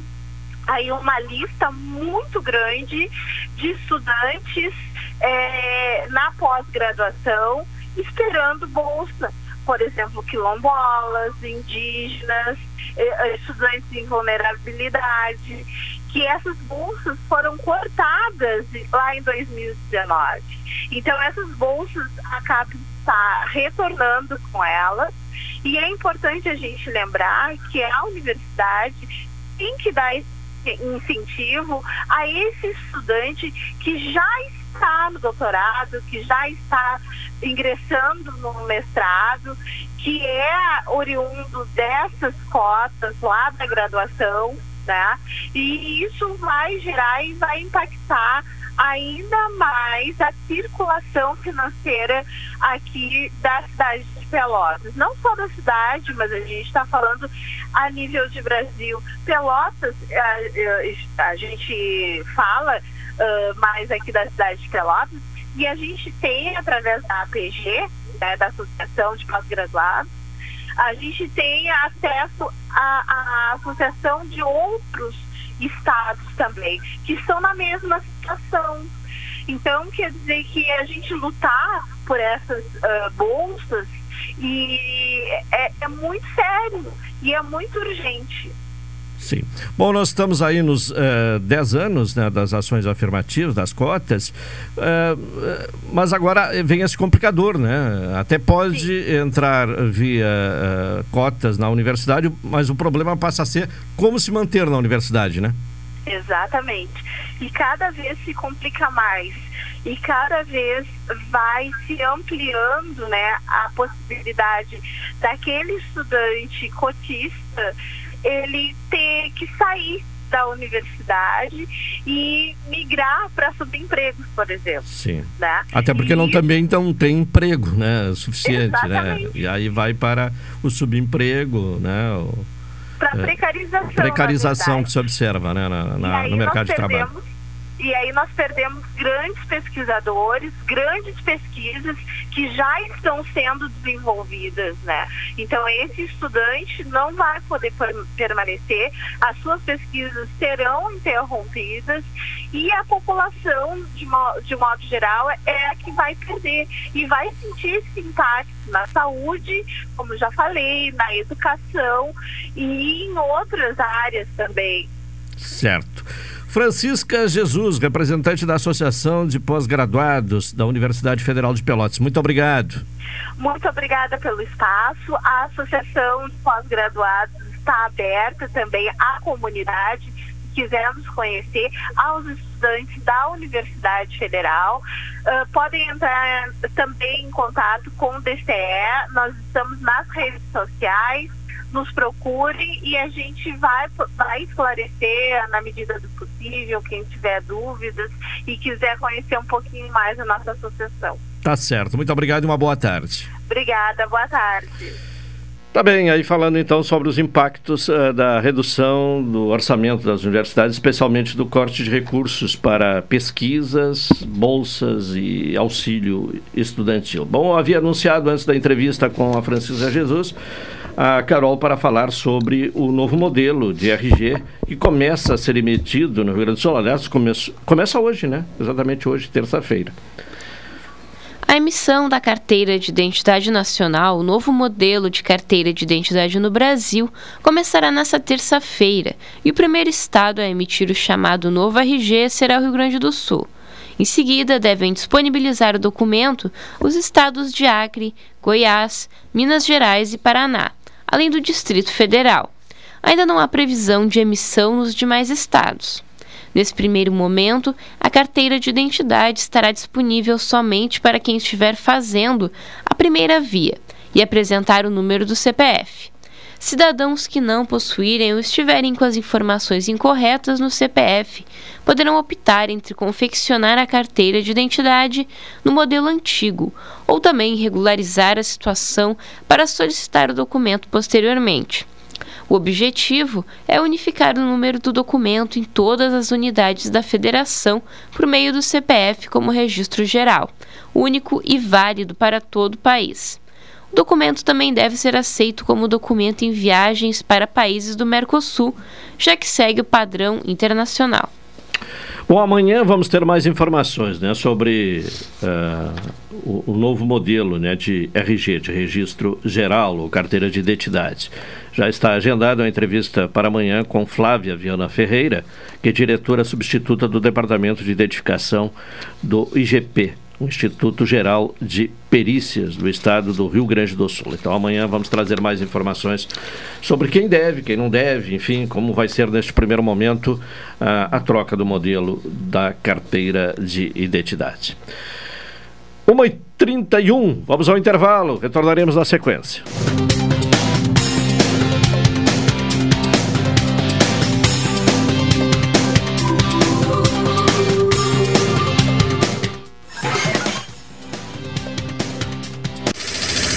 aí uma lista muito grande de estudantes é, na pós-graduação esperando bolsa. Por exemplo, quilombolas, indígenas, é, estudantes em vulnerabilidade, que essas bolsas foram cortadas lá em 2019. Então, essas bolsas acabam estar retornando com elas. E é importante a gente lembrar que a universidade tem que dar esse incentivo a esse estudante que já está no doutorado, que já está ingressando no mestrado, que é oriundo dessas cotas lá da graduação, né? E isso vai gerar e vai impactar ainda mais a circulação financeira aqui da cidade de Pelotas. Não só da cidade, mas a gente está falando a nível de Brasil. Pelotas, a, a gente fala uh, mais aqui da cidade de Pelotas e a gente tem, através da APG, né, da Associação de Pós-Graduados, a gente tem acesso à associação de outros estados também, que estão na mesma situação. Então, quer dizer que a gente lutar por essas uh, bolsas e é, é muito sério e é muito urgente. Sim. Bom, nós estamos aí nos uh, eh, 10 anos né, das ações afirmativas, das cotas, uh, mas agora vem esse complicador, né? Até pode Sim. entrar via uh, cotas na universidade, mas o problema passa a ser como se manter na universidade, né? Exatamente. E cada vez se complica mais. E cada vez vai se ampliando né, a possibilidade daquele estudante cotista ele ter que sair da universidade e migrar para subempregos, por exemplo. Sim. Né? Até porque e... não também então tem emprego, né, suficiente, né? Exatamente. né? E aí vai para o subemprego, né? Para é, precarização. Precarização que se observa, né, na, na no mercado de trabalho. E aí nós perdemos grandes pesquisadores, grandes pesquisas que já estão sendo desenvolvidas, né? Então esse estudante não vai poder permanecer, as suas pesquisas serão interrompidas e a população, de, mo de modo geral, é a que vai perder e vai sentir esse impacto na saúde, como já falei, na educação e em outras áreas também. Certo. Francisca Jesus, representante da Associação de Pós-Graduados da Universidade Federal de Pelotas. Muito obrigado. Muito obrigada pelo espaço. A Associação de Pós-Graduados está aberta também à comunidade. Se quisermos conhecer aos estudantes da Universidade Federal, uh, podem entrar também em contato com o DCE. Nós estamos nas redes sociais nos procure e a gente vai, vai esclarecer na medida do possível, quem tiver dúvidas e quiser conhecer um pouquinho mais a nossa associação. Tá certo. Muito obrigado e uma boa tarde. Obrigada, boa tarde. Tá bem, aí falando então sobre os impactos uh, da redução do orçamento das universidades, especialmente do corte de recursos para pesquisas, bolsas e auxílio estudantil. Bom, havia anunciado antes da entrevista com a Francisca Jesus a Carol para falar sobre o novo modelo de RG que começa a ser emitido no Rio Grande do Sul. Aliás, começa, começa hoje, né? Exatamente hoje, terça-feira. A emissão da carteira de identidade nacional, o novo modelo de carteira de identidade no Brasil, começará nesta terça-feira e o primeiro estado a emitir o chamado novo RG será o Rio Grande do Sul. Em seguida, devem disponibilizar o documento os estados de Acre, Goiás, Minas Gerais e Paraná além do Distrito Federal. Ainda não há previsão de emissão nos demais estados. Nesse primeiro momento, a carteira de identidade estará disponível somente para quem estiver fazendo a primeira via e apresentar o número do CPF. Cidadãos que não possuírem ou estiverem com as informações incorretas no CPF poderão optar entre confeccionar a carteira de identidade no modelo antigo ou também regularizar a situação para solicitar o documento posteriormente. O objetivo é unificar o número do documento em todas as unidades da federação por meio do CPF como registro geral, único e válido para todo o país. O documento também deve ser aceito como documento em viagens para países do Mercosul, já que segue o padrão internacional. Bom, amanhã vamos ter mais informações né, sobre uh, o, o, novo modelo né, de RG, de Registro Geral, ou Carteira de Identidade. Já está agendada uma entrevista para amanhã com Flávia Viana Ferreira, que é diretora substituta do Departamento de Identificação do IGP, Instituto Geral de Perícias do Estado do Rio Grande do Sul. Então amanhã vamos trazer mais informações sobre quem deve, quem não deve, enfim, como vai ser neste primeiro momento a, a troca do modelo da carteira de identidade. 1h31, vamos ao intervalo, retornaremos na sequência.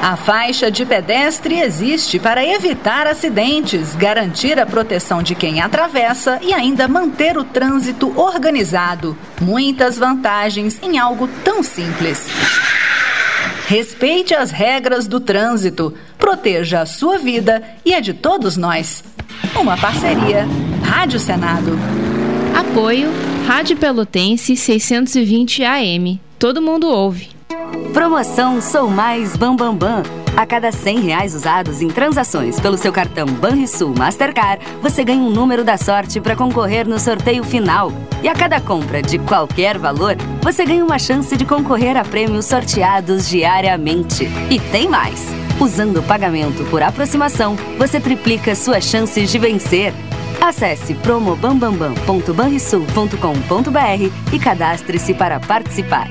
A faixa de pedestre existe para evitar acidentes, garantir a proteção de quem atravessa e ainda manter o trânsito organizado. Muitas vantagens em algo tão simples. Respeite as regras do trânsito, proteja a sua vida e a de todos nós. Uma parceria. Rádio Senado. Apoio Rádio Pelotense 620 AM. Todo mundo ouve. Promoção Sou Mais Bambambam. Bam, Bam. A cada 100 reais usados em transações pelo seu cartão Banrisul Mastercard, você ganha um número da sorte para concorrer no sorteio final. E a cada compra de qualquer valor, você ganha uma chance de concorrer a prêmios sorteados diariamente. E tem mais! Usando o pagamento por aproximação, você triplica suas chances de vencer. Acesse promobambambam.banrisul.com.br e cadastre-se para participar.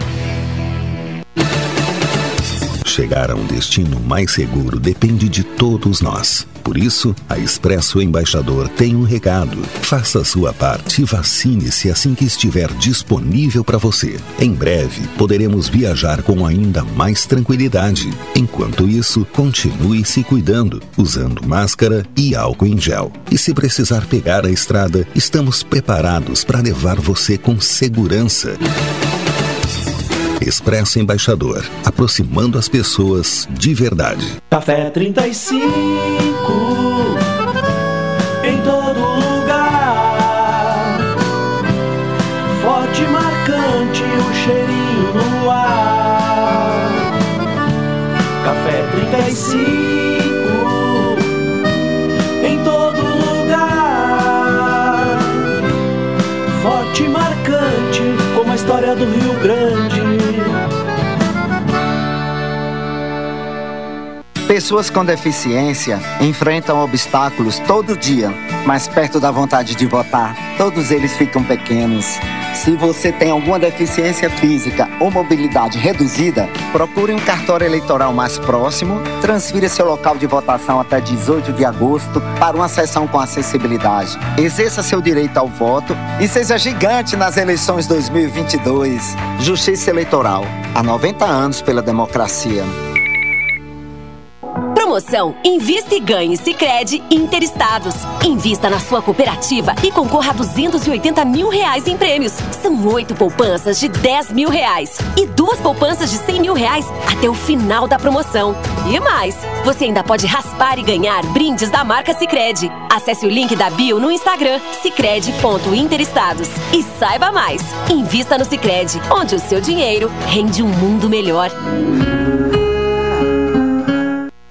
Chegar a um destino mais seguro depende de todos nós. Por isso, a Expresso Embaixador tem um recado. Faça a sua parte e vacine-se assim que estiver disponível para você. Em breve, poderemos viajar com ainda mais tranquilidade. Enquanto isso, continue se cuidando, usando máscara e álcool em gel. E se precisar pegar a estrada, estamos preparados para levar você com segurança. Expresso Embaixador, aproximando as pessoas de verdade. Café 35 Pessoas com deficiência enfrentam obstáculos todo dia, mas perto da vontade de votar, todos eles ficam pequenos. Se você tem alguma deficiência física ou mobilidade reduzida, procure um cartório eleitoral mais próximo, transfira seu local de votação até 18 de agosto para uma sessão com acessibilidade. Exerça seu direito ao voto e seja gigante nas eleições 2022. Justiça Eleitoral. Há 90 anos pela democracia. Promoção Invista e Ganhe Sicredi Interestados. Invista na sua cooperativa e concorra a 280 mil reais em prêmios. São oito poupanças de 10 mil reais e duas poupanças de 100 mil reais até o final da promoção. E mais, você ainda pode raspar e ganhar brindes da marca Sicredi. Acesse o link da bio no Instagram sicredi.interestados e saiba mais. Invista no Sicredi, onde o seu dinheiro rende um mundo melhor.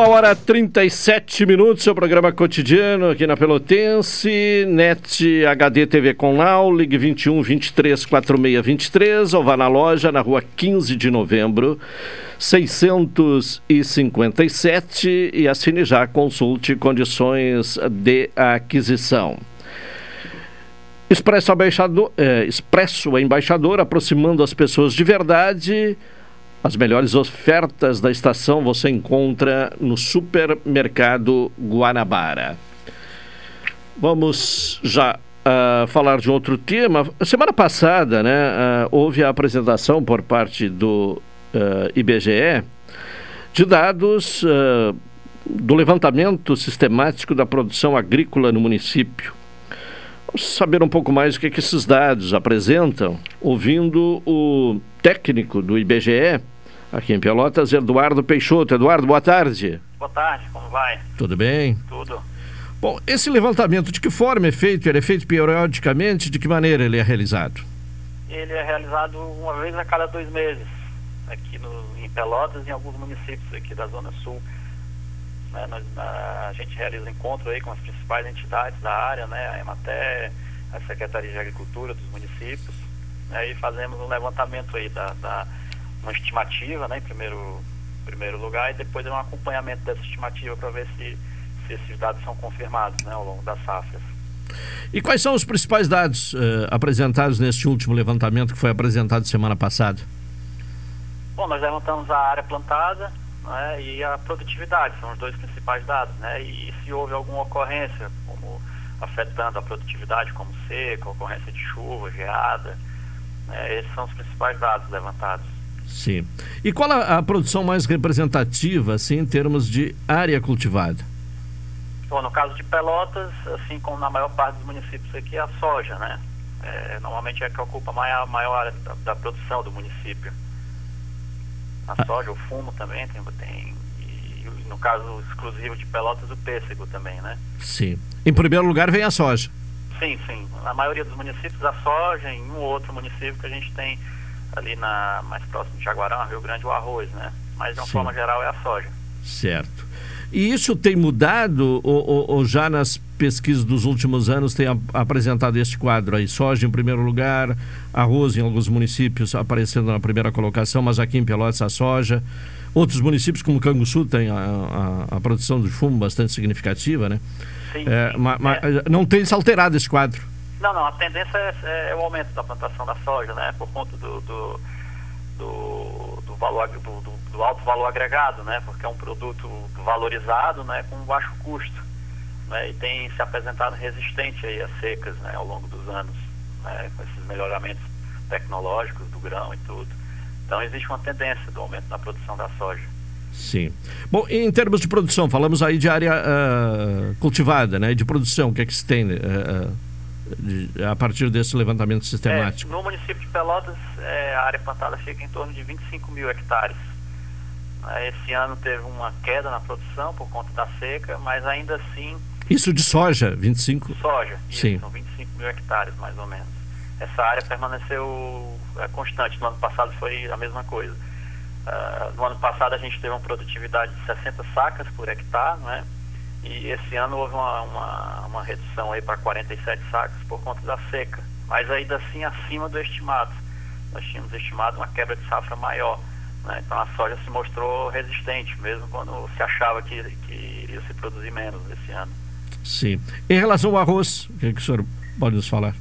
Uma hora 37 minutos, seu programa cotidiano aqui na Pelotense, NET HD TV com Now, ligue 21 23 46 23 ou vá na loja na rua 15 de novembro, 657 e assine já, consulte condições de aquisição. Expresso Embaixador, é, Expresso Embaixador, aproximando as pessoas de verdade. As melhores ofertas da estação você encontra no Supermercado Guanabara. Vamos já uh, falar de outro tema. Semana passada, né, uh, houve a apresentação por parte do uh, IBGE de dados do levantamento sistemático da produção agrícola no município. Vamos saber um pouco mais o que, que esses dados apresentam, ouvindo o técnico do IBGE, aqui em Pelotas, Eduardo Peixoto. Eduardo, boa tarde. Boa tarde, como vai? Tudo bem? Tudo. Bom, esse levantamento, de que forma é feito? Ele é feito periodicamente? De que maneira ele é realizado? Ele é realizado uma vez a cada dois meses, aqui no, em Pelotas e em alguns municípios aqui da Zona Sul. Né, nós, a, a, gente realiza encontro aí com as principais entidades da área, né, a EMATE, a Secretaria de Agricultura dos municípios, e fazemos um levantamento aí da, da uma estimativa, né, em primeiro, primeiro lugar, e depois um acompanhamento dessa estimativa para ver se, se esses dados são confirmados né, ao longo das safras. E quais são os principais dados uh, apresentados neste último levantamento que foi apresentado semana passada? Bom, nós levantamos a área plantada, né, e a produtividade, são os dois principais dados, né, e se houve alguma ocorrência, como afetando a produtividade, como seca, ocorrência de chuva, geada, né, esses são os principais dados levantados. Sim. E qual a, a, produção mais representativa, assim, em termos de área cultivada? Bom, no caso de Pelotas, assim como na maior parte dos municípios aqui, é a soja, né? É, normalmente é a que ocupa a maior, maior área da, da produção do município a soja, o fumo também tem, tem e no caso exclusivo de Pelotas o pêssego também, né? Sim. Em primeiro lugar vem a soja. Sim, sim. Na maioria dos municípios a soja, em um ou outro município que a gente tem ali na mais próximo de Jaguarão, Rio Grande, o arroz, né? Mas de uma sim. forma geral é a soja. Certo. E isso tem mudado ou, ou, ou, já nas pesquisas dos últimos anos tem apresentado este quadro aí? Soja em primeiro lugar, arroz em alguns municípios aparecendo na primeira colocação, mas aqui em Pelotas a soja. Outros municípios como Canguçu tem a, a, a produção de fumo bastante significativa, né? Sim, é. Mas, mas é. não tem se alterado esse quadro? Não, não. A tendência é, é, o aumento da plantação da soja, né? Por conta do, do, do, do valor do, do do alto valor agregado, né? Porque é um produto valorizado, né? Com baixo custo, né? E tem se apresentado resistente aí às secas, né? Ao longo dos anos, né? Com esses melhoramentos tecnológicos do grão e tudo. Então existe uma tendência do aumento na produção da soja. Sim. Bom, em termos de produção, falamos aí de área uh, cultivada, né? De produção, o que é que se tem uh, de, a partir desse levantamento sistemático? É, no município de Pelotas, é, a área plantada fica em torno de 25 mil hectares. Esse ano teve uma queda na produção por conta da seca, mas ainda assim. Isso de soja, 25? Soja, isso, Sim. são 25 mil hectares mais ou menos. Essa área permaneceu é, constante. No ano passado foi a mesma coisa. Uh, no ano passado a gente teve uma produtividade de 60 sacas por hectare, não é? E esse ano houve uma, uma, uma redução aí para 47 sacas por conta da seca, mas ainda assim acima do estimado. Nós tínhamos estimado uma quebra de safra maior. Né? Então a soja se mostrou resistente, mesmo quando se achava que, que iria se produzir menos esse ano. Sim. Em relação ao arroz, o que, é que o senhor pode nos falar?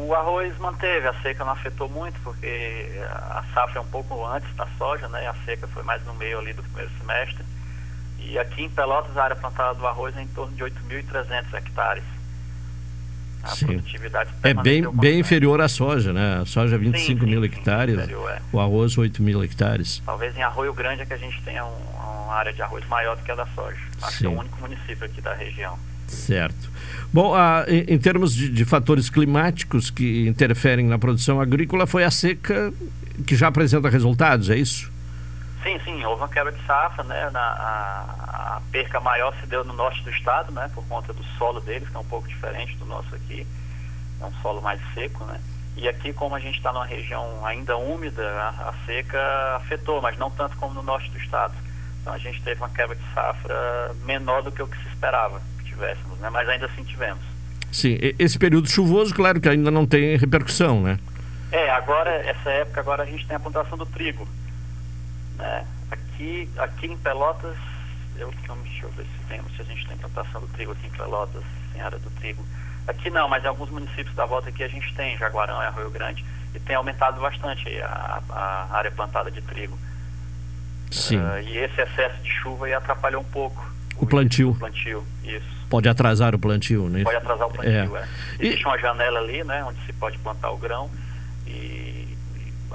O arroz manteve, a seca não afetou muito, porque a safra é um pouco antes da soja, né? A seca foi mais no meio ali do primeiro semestre. E aqui em Pelotas, a área plantada do arroz é em torno de 8.300 hectares. A Sim. produtividade é bem, bem inferior à soja, né? A soja 25 sim, mil sim, hectares, inferior, é. o arroz 8 mil hectares. Talvez em Arroio Grande é que a gente tenha um, uma área de arroz maior do que a da soja. Acho que é o único município aqui da região. Certo. Bom, ah, em, em, termos de, de, fatores climáticos que interferem na produção agrícola, foi a seca que já apresenta resultados, é isso? Sim, sim, houve uma quebra de safra, né? Na, a, a, perca maior se deu no norte do estado, né? Por conta do solo deles, que é um pouco diferente do nosso aqui. É um solo mais seco, né? E aqui, como a gente está numa região ainda úmida, a, a, seca afetou, mas não tanto como no norte do estado. Então a gente teve uma quebra de safra menor do que o que se esperava tivéssemos, né? Mas ainda assim tivemos. Sim, esse período chuvoso, claro que ainda não tem repercussão, né? É, agora, essa época agora a gente tem a plantação do trigo. Né? Aqui, aqui em Pelotas, eu, deixa eu ver se, tem, se a gente tem plantação do trigo aqui em Pelotas, em área do trigo. Aqui não, mas em alguns municípios da volta aqui a gente tem, Jaguarão, Arroio Grande, e tem aumentado bastante a, a, área plantada de trigo. Sim. Uh, e esse excesso de chuva atrapalhou um pouco o, o plantio. O plantio, isso. Pode atrasar o plantio, né? Pode atrasar o plantio, é. é. Existe e... uma janela ali, né, onde se pode plantar o grão e,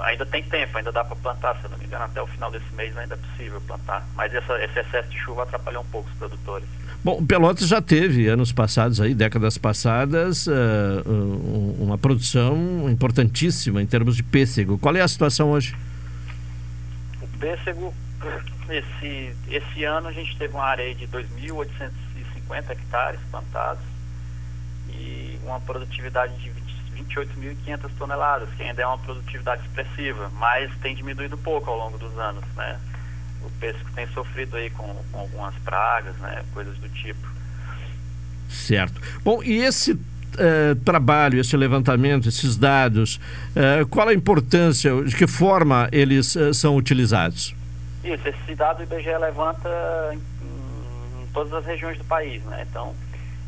ainda tem tempo, ainda dá para plantar, se eu não me engano, até o final desse mês ainda é possível plantar. Mas essa, esse excesso de chuva atrapalhou um pouco os produtores. Bom, Pelotas já teve, anos passados, aí, décadas passadas, uh, uma produção importantíssima em termos de pêssego. Qual é a situação hoje? O pêssego, esse, esse ano a gente teve uma área de 2.850 hectares plantados e uma produtividade de 28.500 toneladas, que ainda é uma produtividade expressiva, mas tem diminuído pouco ao longo dos anos, né? o pêssego tem sofrido aí com, com, algumas pragas, né, coisas do tipo. Certo. Bom, e esse uh, trabalho, esse levantamento, esses dados, uh, qual a importância, de que forma eles uh, são utilizados? Isso, esse dado o IBGE levanta todas as regiões do país, né? Então,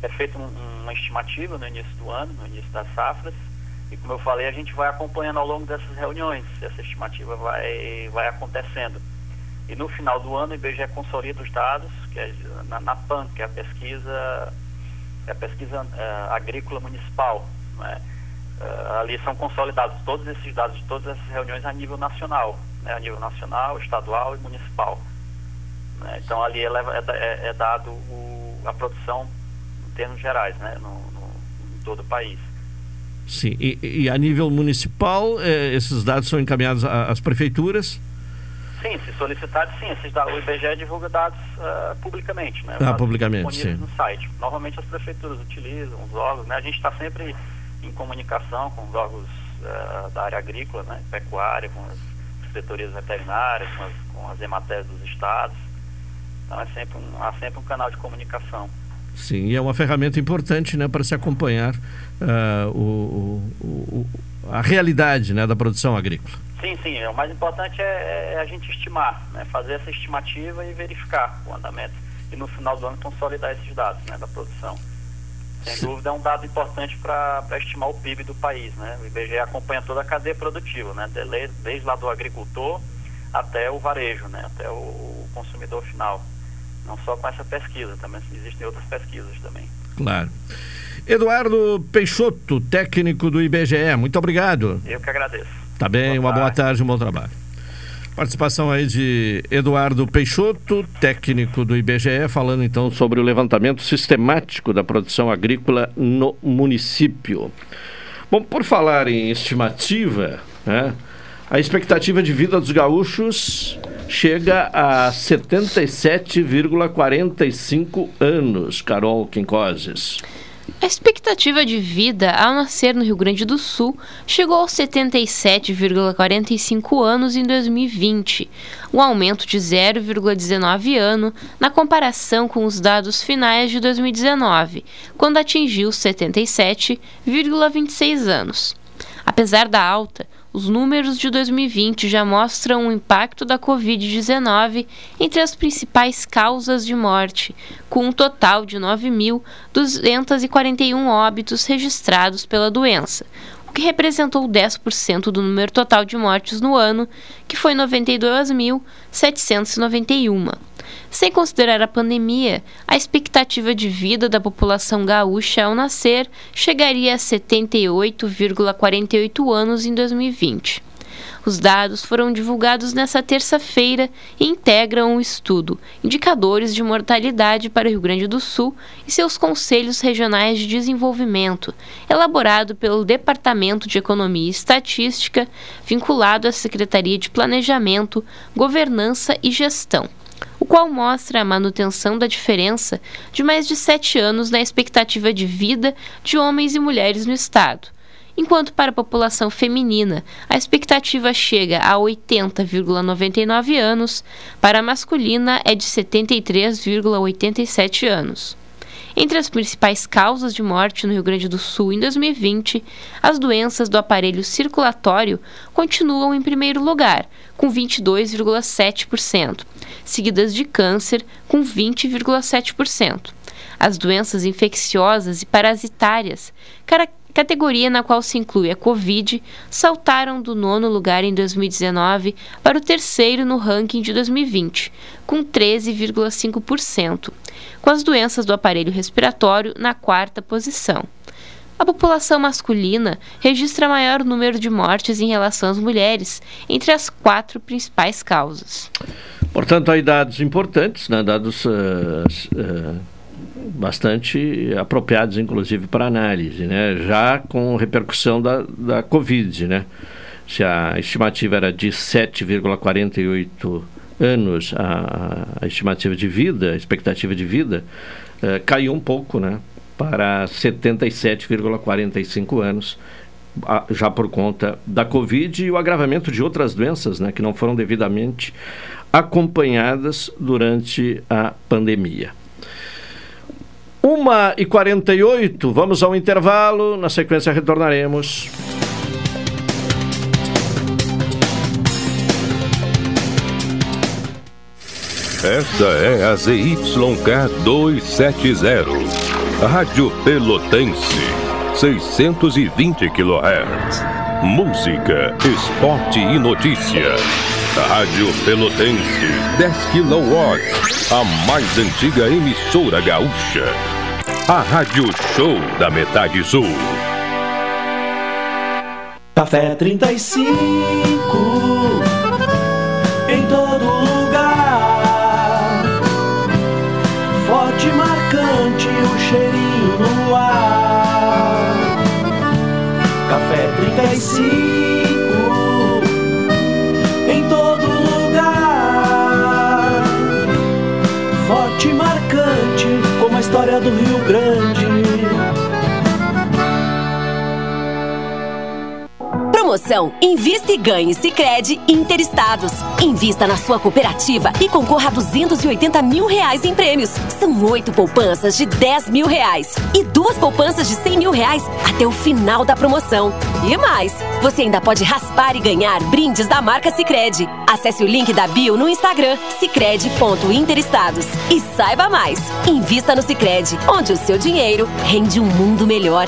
é feita um, uma estimativa no início do ano, no início das safras, e como eu falei, a gente vai acompanhando ao longo dessas reuniões, essa estimativa vai, vai acontecendo. E no final do ano o IBGE consolida os dados, que é na, na PAN, que é a pesquisa, é a pesquisa uh, agrícola municipal. Né? Uh, ali são consolidados todos esses dados de todas essas reuniões a nível nacional, né? a nível nacional, estadual e municipal. Né? Então ali é, é, é dado o, a produção em termos gerais, né? no, no em todo o país. Sim, e, e a nível municipal, eh, esses dados são encaminhados às prefeituras? Sim, se solicitado, sim. Esses dados, o IBGE divulga dados uh, publicamente, né? Ah, publicamente, sim. no site. Normalmente as prefeituras utilizam os órgãos, né? A gente está sempre em comunicação com os órgãos uh, da área agrícola, né? Pecuária, com as setorias veterinárias, com as, com as EMATES dos estados. Então é sempre um, há sempre um canal de comunicação. Sim, e é uma ferramenta importante né, para se acompanhar uh, o, o, o, a realidade né, da produção agrícola. Sim, sim. O mais importante é, é a gente estimar, né? fazer essa estimativa e verificar o andamento. E no final do ano consolidar esses dados né, da produção. Sem sim. dúvida é um dado importante para estimar o PIB do país. Né? O IBGE acompanha toda a cadeia produtiva, né? desde, desde lá do agricultor até o varejo, né? até o consumidor final. Não só com essa pesquisa, também existem outras pesquisas também. Claro. Eduardo Peixoto, técnico do IBGE, muito obrigado. Eu que agradeço. Tá bem, boa uma boa tarde, um bom trabalho. Participação aí de Eduardo Peixoto, técnico do IBGE, falando então sobre o levantamento sistemático da produção agrícola no município. Bom, por falar em estimativa, né, a expectativa de vida dos gaúchos chega a 77,45 anos, Carol Quincoses. A expectativa de vida ao nascer no Rio Grande do Sul chegou aos 77,45 anos em 2020, um aumento de 0,19 ano na comparação com os dados finais de 2019, quando atingiu 77,26 anos. Apesar da alta, os números de 2020 já mostram o impacto da Covid-19 entre as principais causas de morte, com um total de 9.241 óbitos registrados pela doença, que representou 10% do número total de mortes no ano, que foi 92.791. Sem considerar a pandemia, a expectativa de vida da população gaúcha ao nascer chegaria a 78,48 anos em 2020. Os dados foram divulgados nesta terça-feira e integram o estudo Indicadores de Mortalidade para o Rio Grande do Sul e seus Conselhos Regionais de Desenvolvimento, elaborado pelo Departamento de Economia e Estatística, vinculado à Secretaria de Planejamento, Governança e Gestão o qual mostra a manutenção da diferença de mais de sete anos na expectativa de vida de homens e mulheres no Estado. Enquanto para a população feminina a expectativa chega a 80,99 anos, para a masculina é de 73,87 anos. Entre as principais causas de morte no Rio Grande do Sul em 2020, as doenças do aparelho circulatório continuam em primeiro lugar, com 22,7%, seguidas de câncer, com 20,7%. As doenças infecciosas e parasitárias, categoria na qual se inclui a Covid, saltaram do nono lugar em 2019 para o terceiro no ranking de 2020, com 13,5%, com as doenças do aparelho respiratório na quarta posição. A população masculina registra maior número de mortes em relação às mulheres, entre as quatro principais causas. Portanto, aí dados importantes, né, dados uh, uh, bastante apropriados, inclusive, para análise, né, já com repercussão da, da Covid. Né? Se a estimativa era de 7,48 anos, a, a, estimativa de vida, a expectativa de vida, uh, caiu um pouco, né? para 77,45 anos, já por conta da Covid e o agravamento de outras doenças né, que não foram devidamente acompanhadas durante a pandemia. 1 e 48 vamos ao intervalo, na sequência retornaremos. Esta é a ZYK 270 Rádio Pelotense, 620 kHz. Música, esporte e notícia. Rádio Pelotense, 10 kW. A mais antiga emissora gaúcha. A Rádio Show da Metade Sul. Café 35 Promoção Invista e Ganhe Sicredi Interestados. Invista na sua cooperativa e concorra a 280 mil reais em prêmios. São oito poupanças de 10 mil reais e duas poupanças de 100 mil reais até o final da promoção. E mais, você ainda pode raspar e ganhar brindes da marca Sicredi. Acesse o link da bio no Instagram sicredi.interestados e saiba mais. Invista no Sicredi, onde o seu dinheiro rende um mundo melhor.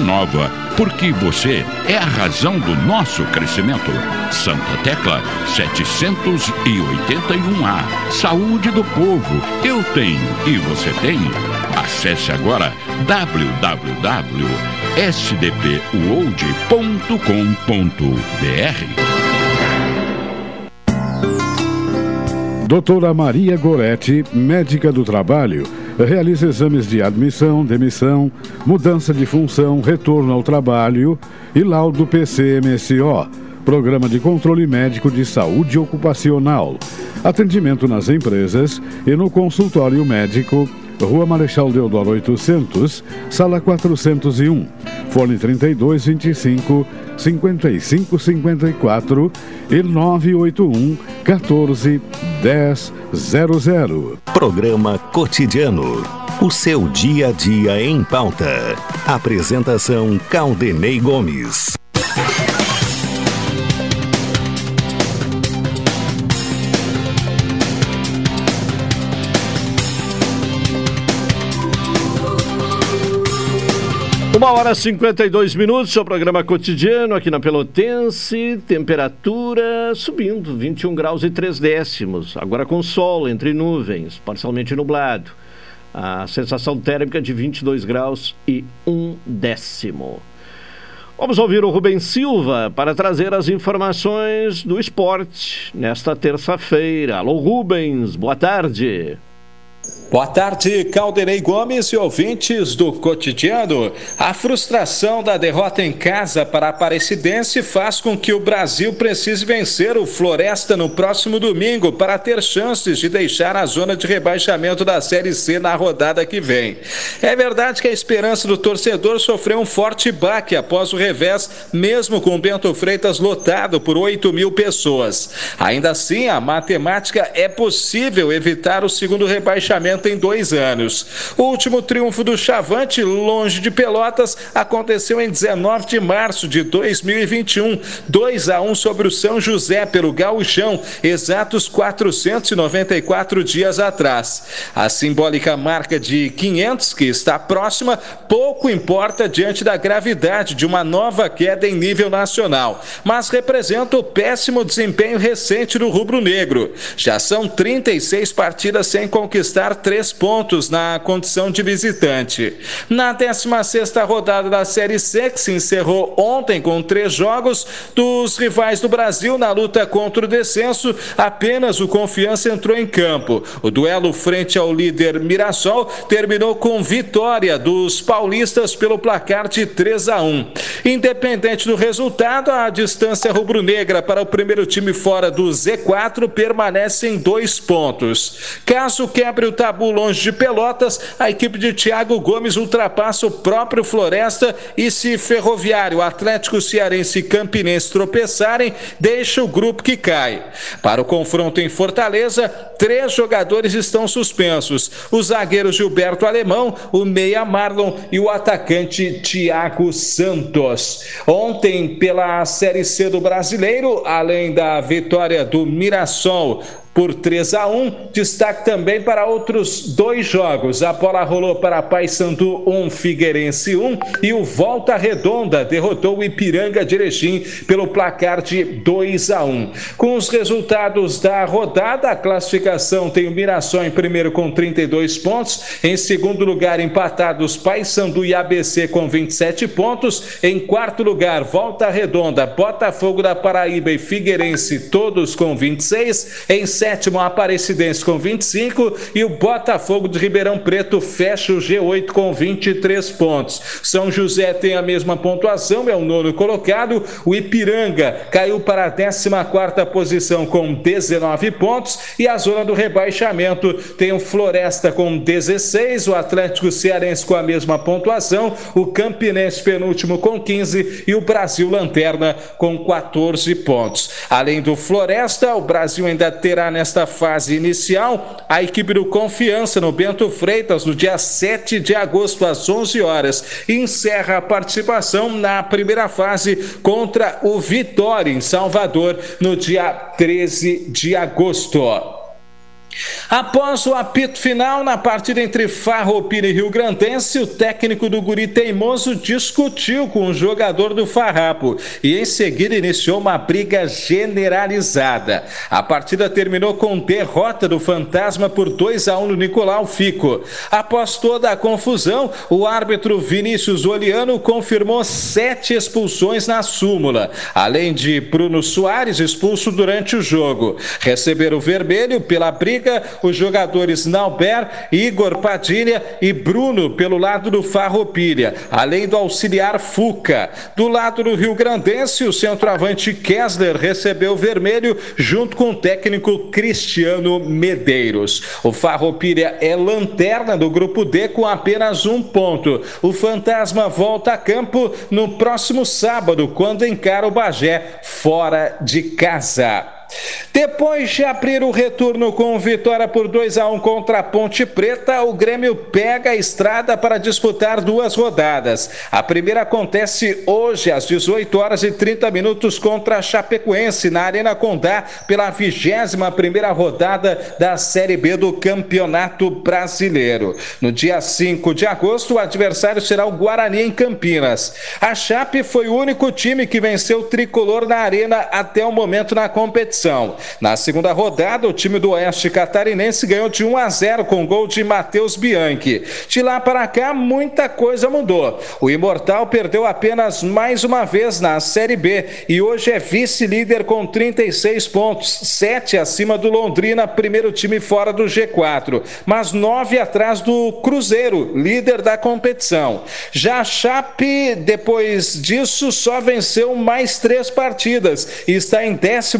nova, porque você é a razão do nosso crescimento. Santa Tecla 781A. Saúde do povo. Eu tenho e você tem. Acesse agora www.sdpuold.com.br. Doutora Maria Goretti, médica do trabalho, realiza exames de admissão, demissão, mudança de função, retorno ao trabalho e laudo PCMSO, Programa de Controle Médico de Saúde Ocupacional. Atendimento nas empresas e no consultório médico Rua Marechal Deodoro 800, Sala 401, Fone 3225 5554 e 981 14 1000. Programa Cotidiano. O seu dia a dia em pauta. Apresentação Caldenei Gomes. Uma hora e 52 minutos, seu programa cotidiano aqui na Pelotense, temperatura subindo, 21 graus e 3 décimos, agora com sol entre nuvens, parcialmente nublado. A sensação térmica de 22 graus e 1 décimo. Vamos ouvir o Rubem Silva para trazer as informações do esporte nesta terça-feira. Alô Rubens, boa tarde. Boa tarde, Calderei Gomes e ouvintes do cotidiano. A frustração da derrota em casa para a Aparecidense faz com que o Brasil precise vencer o Floresta no próximo domingo para ter chances de deixar a zona de rebaixamento da Série C na rodada que vem. É verdade que a esperança do torcedor sofreu um forte baque após o revés, mesmo com o Bento Freitas lotado por 8 mil pessoas. Ainda assim, a matemática é possível evitar o segundo rebaixamento em dois anos. O último triunfo do Chavante, longe de Pelotas, aconteceu em 19 de março de 2021, 2 a 1 sobre o São José pelo Gauchão, exatos 494 dias atrás. A simbólica marca de 500, que está próxima, pouco importa diante da gravidade de uma nova queda em nível nacional, mas representa o péssimo desempenho recente do rubro-negro. Já são 36 partidas sem conquistar três pontos na condição de visitante. Na 16ª rodada da Série C, que se encerrou ontem com três jogos dos rivais do Brasil na luta contra o descenso, apenas o Confiança entrou em campo. O duelo frente ao líder Mirassol terminou com vitória dos paulistas pelo placar de 3 a 1. Independente do resultado, a distância rubro-negra para o primeiro time fora do Z4 permanece em dois pontos. Caso quebre o tabu longe de Pelotas, a equipe de Thiago Gomes ultrapassa o próprio Floresta e se Ferroviário, Atlético Cearense e Campinense tropeçarem, deixa o grupo que cai. Para o confronto em Fortaleza, três jogadores estão suspensos: o zagueiro Gilberto Alemão, o meia Marlon e o atacante Thiago Santos. Ontem, pela Série C do Brasileiro, além da vitória do Mirassol por 3 a 1. Destaque também para outros dois jogos. A bola rolou para Paysandu 1, Figueirense 1 e o Volta Redonda derrotou o Ipiranga de Erechim pelo placar de 2 a 1. Com os resultados da rodada, a classificação tem o Mirassol em primeiro com 32 pontos, em segundo lugar empatados Paysandu e ABC com 27 pontos, em quarto lugar Volta Redonda, Botafogo da Paraíba e Figueirense todos com 26, em sétimo a Aparecidense com 25 e o Botafogo de Ribeirão Preto fecha o G8 com 23 pontos. São José tem a mesma pontuação, é o nono colocado. O Ipiranga caiu para a 14 posição com 19 pontos e a zona do rebaixamento tem o Floresta com 16, o Atlético Cearense com a mesma pontuação, o Campinense penúltimo com 15 e o Brasil Lanterna com 14 pontos. Além do Floresta, o Brasil ainda terá nesta fase inicial a equipe do Confiança no Bento Freitas no dia 7 de agosto às 11 horas encerra a participação na primeira fase contra o Vitória em Salvador no dia 13 de agosto. Após o apito final na partida entre Farroupilha e Rio Grandense, o técnico do Guri Teimoso discutiu com o jogador do Farrapo e em seguida iniciou uma briga generalizada. A partida terminou com derrota do Fantasma por 2 a 1 no Nicolau Fico. Após toda a confusão, o árbitro Vinícius Oliano confirmou sete expulsões na súmula, além de Bruno Soares expulso durante o jogo. Receberam vermelho pela briga os jogadores Nauber, Igor Padilha e Bruno pelo lado do Farroupilha, além do auxiliar Fuca. Do lado do Rio Grandense, o centroavante Kessler recebeu vermelho junto com o técnico Cristiano Medeiros. O Farroupilha é lanterna do grupo D com apenas um ponto. O Fantasma volta a campo no próximo sábado, quando encara o Bagé fora de casa. Depois de abrir o retorno com vitória por 2 a 1 contra a Ponte Preta, o Grêmio pega a estrada para disputar duas rodadas. A primeira acontece hoje às 18 horas e 30 minutos contra a Chapecoense na Arena Condá pela 21 primeira rodada da Série B do Campeonato Brasileiro. No dia 5 de agosto, o adversário será o Guarani em Campinas. A Chape foi o único time que venceu o tricolor na Arena até o momento na competição. Na segunda rodada, o time do Oeste Catarinense ganhou de 1 a 0 com gol de Matheus Bianchi. De lá para cá, muita coisa mudou. O Imortal perdeu apenas mais uma vez na Série B e hoje é vice-líder com 36 pontos, 7 acima do Londrina, primeiro time fora do G4, mas 9 atrás do Cruzeiro, líder da competição. Já a Chape, depois disso, só venceu mais três partidas e está em 14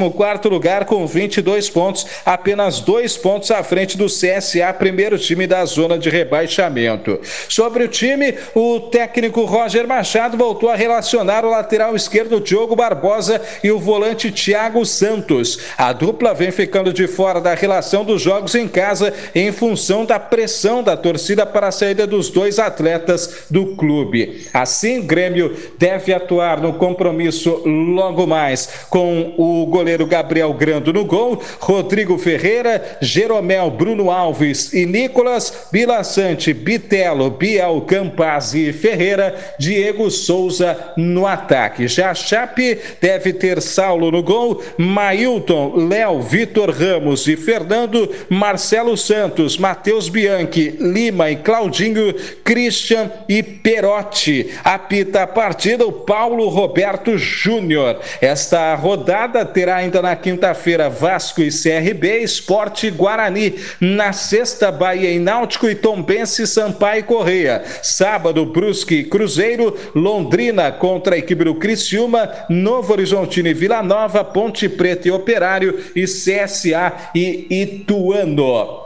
lugar com 22 pontos, apenas dois pontos à frente do CSA, primeiro time da zona de rebaixamento. Sobre o time, o técnico Roger Machado voltou a relacionar o lateral esquerdo Diogo Barbosa e o volante Thiago Santos. A dupla vem ficando de fora da relação dos jogos em casa em função da pressão da torcida para a saída dos dois atletas do clube. Assim, Grêmio deve atuar no compromisso logo mais com o goleiro Gabriel Grande no gol, Rodrigo Ferreira, Jeromel, Bruno Alves e Nicolas, Bilaçante, Bitelo, Biel, Campazzi e Ferreira, Diego Souza no ataque. Já Chape deve ter Saulo no gol, Mailton, Léo, Vitor Ramos e Fernando, Marcelo Santos, Matheus Bianchi, Lima e Claudinho, Christian e Perotti. Apita a partida o Paulo Roberto Júnior. Esta rodada terá ainda na quinta-feira quinta-feira, Vasco e CRB, Esporte Guarani. Na sexta, Bahia e Náutico e Tombense, Sampaio e Correia. Sábado, Brusque e Cruzeiro, Londrina contra a equipe do Criciúma, Novo Horizontino e Vila Nova, Ponte Preta e Operário e CSA e Ituano.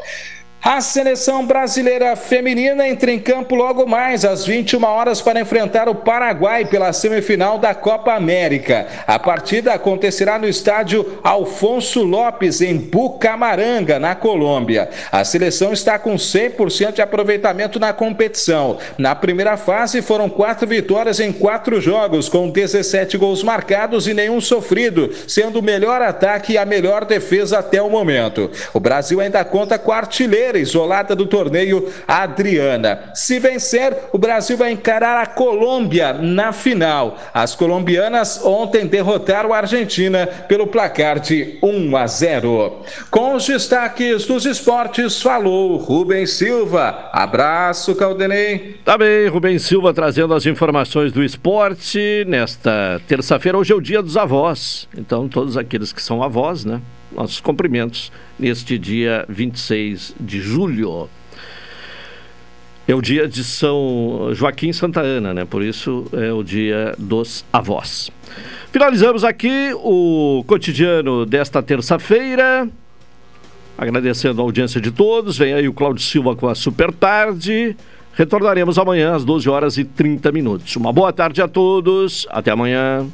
A seleção brasileira feminina entra em campo logo mais às 21 horas para enfrentar o Paraguai pela semifinal da Copa América. A partida acontecerá no estádio Alfonso Lopes em Bucamaranga, na Colômbia. A seleção está com 100% de aproveitamento na competição. Na primeira fase foram quatro vitórias em quatro jogos, com 17 gols marcados e nenhum sofrido, sendo o melhor ataque e a melhor defesa até o momento. O Brasil ainda conta com a isolada do torneio, Adriana. Se vencer, o Brasil vai encarar a Colômbia na final. As colombianas ontem derrotaram a Argentina pelo placar de 1 a 0. Com os destaques dos esportes, falou Rubens Silva. Abraço, Caldenei. Tá bem, Rubens Silva trazendo as informações do esporte nesta terça-feira. Hoje é o dia dos avós. Então, todos aqueles que são avós, né? Nossos cumprimentos neste dia 26 de julho. É o dia de São Joaquim Santa Ana, né? Por isso é o dia dos avós. Finalizamos aqui o cotidiano desta terça-feira. Agradecendo a audiência de todos. Vem aí o Cláudio Silva com a Super Tarde. Retornaremos amanhã às 12 horas e 30 minutos. Uma boa tarde a todos. Até amanhã.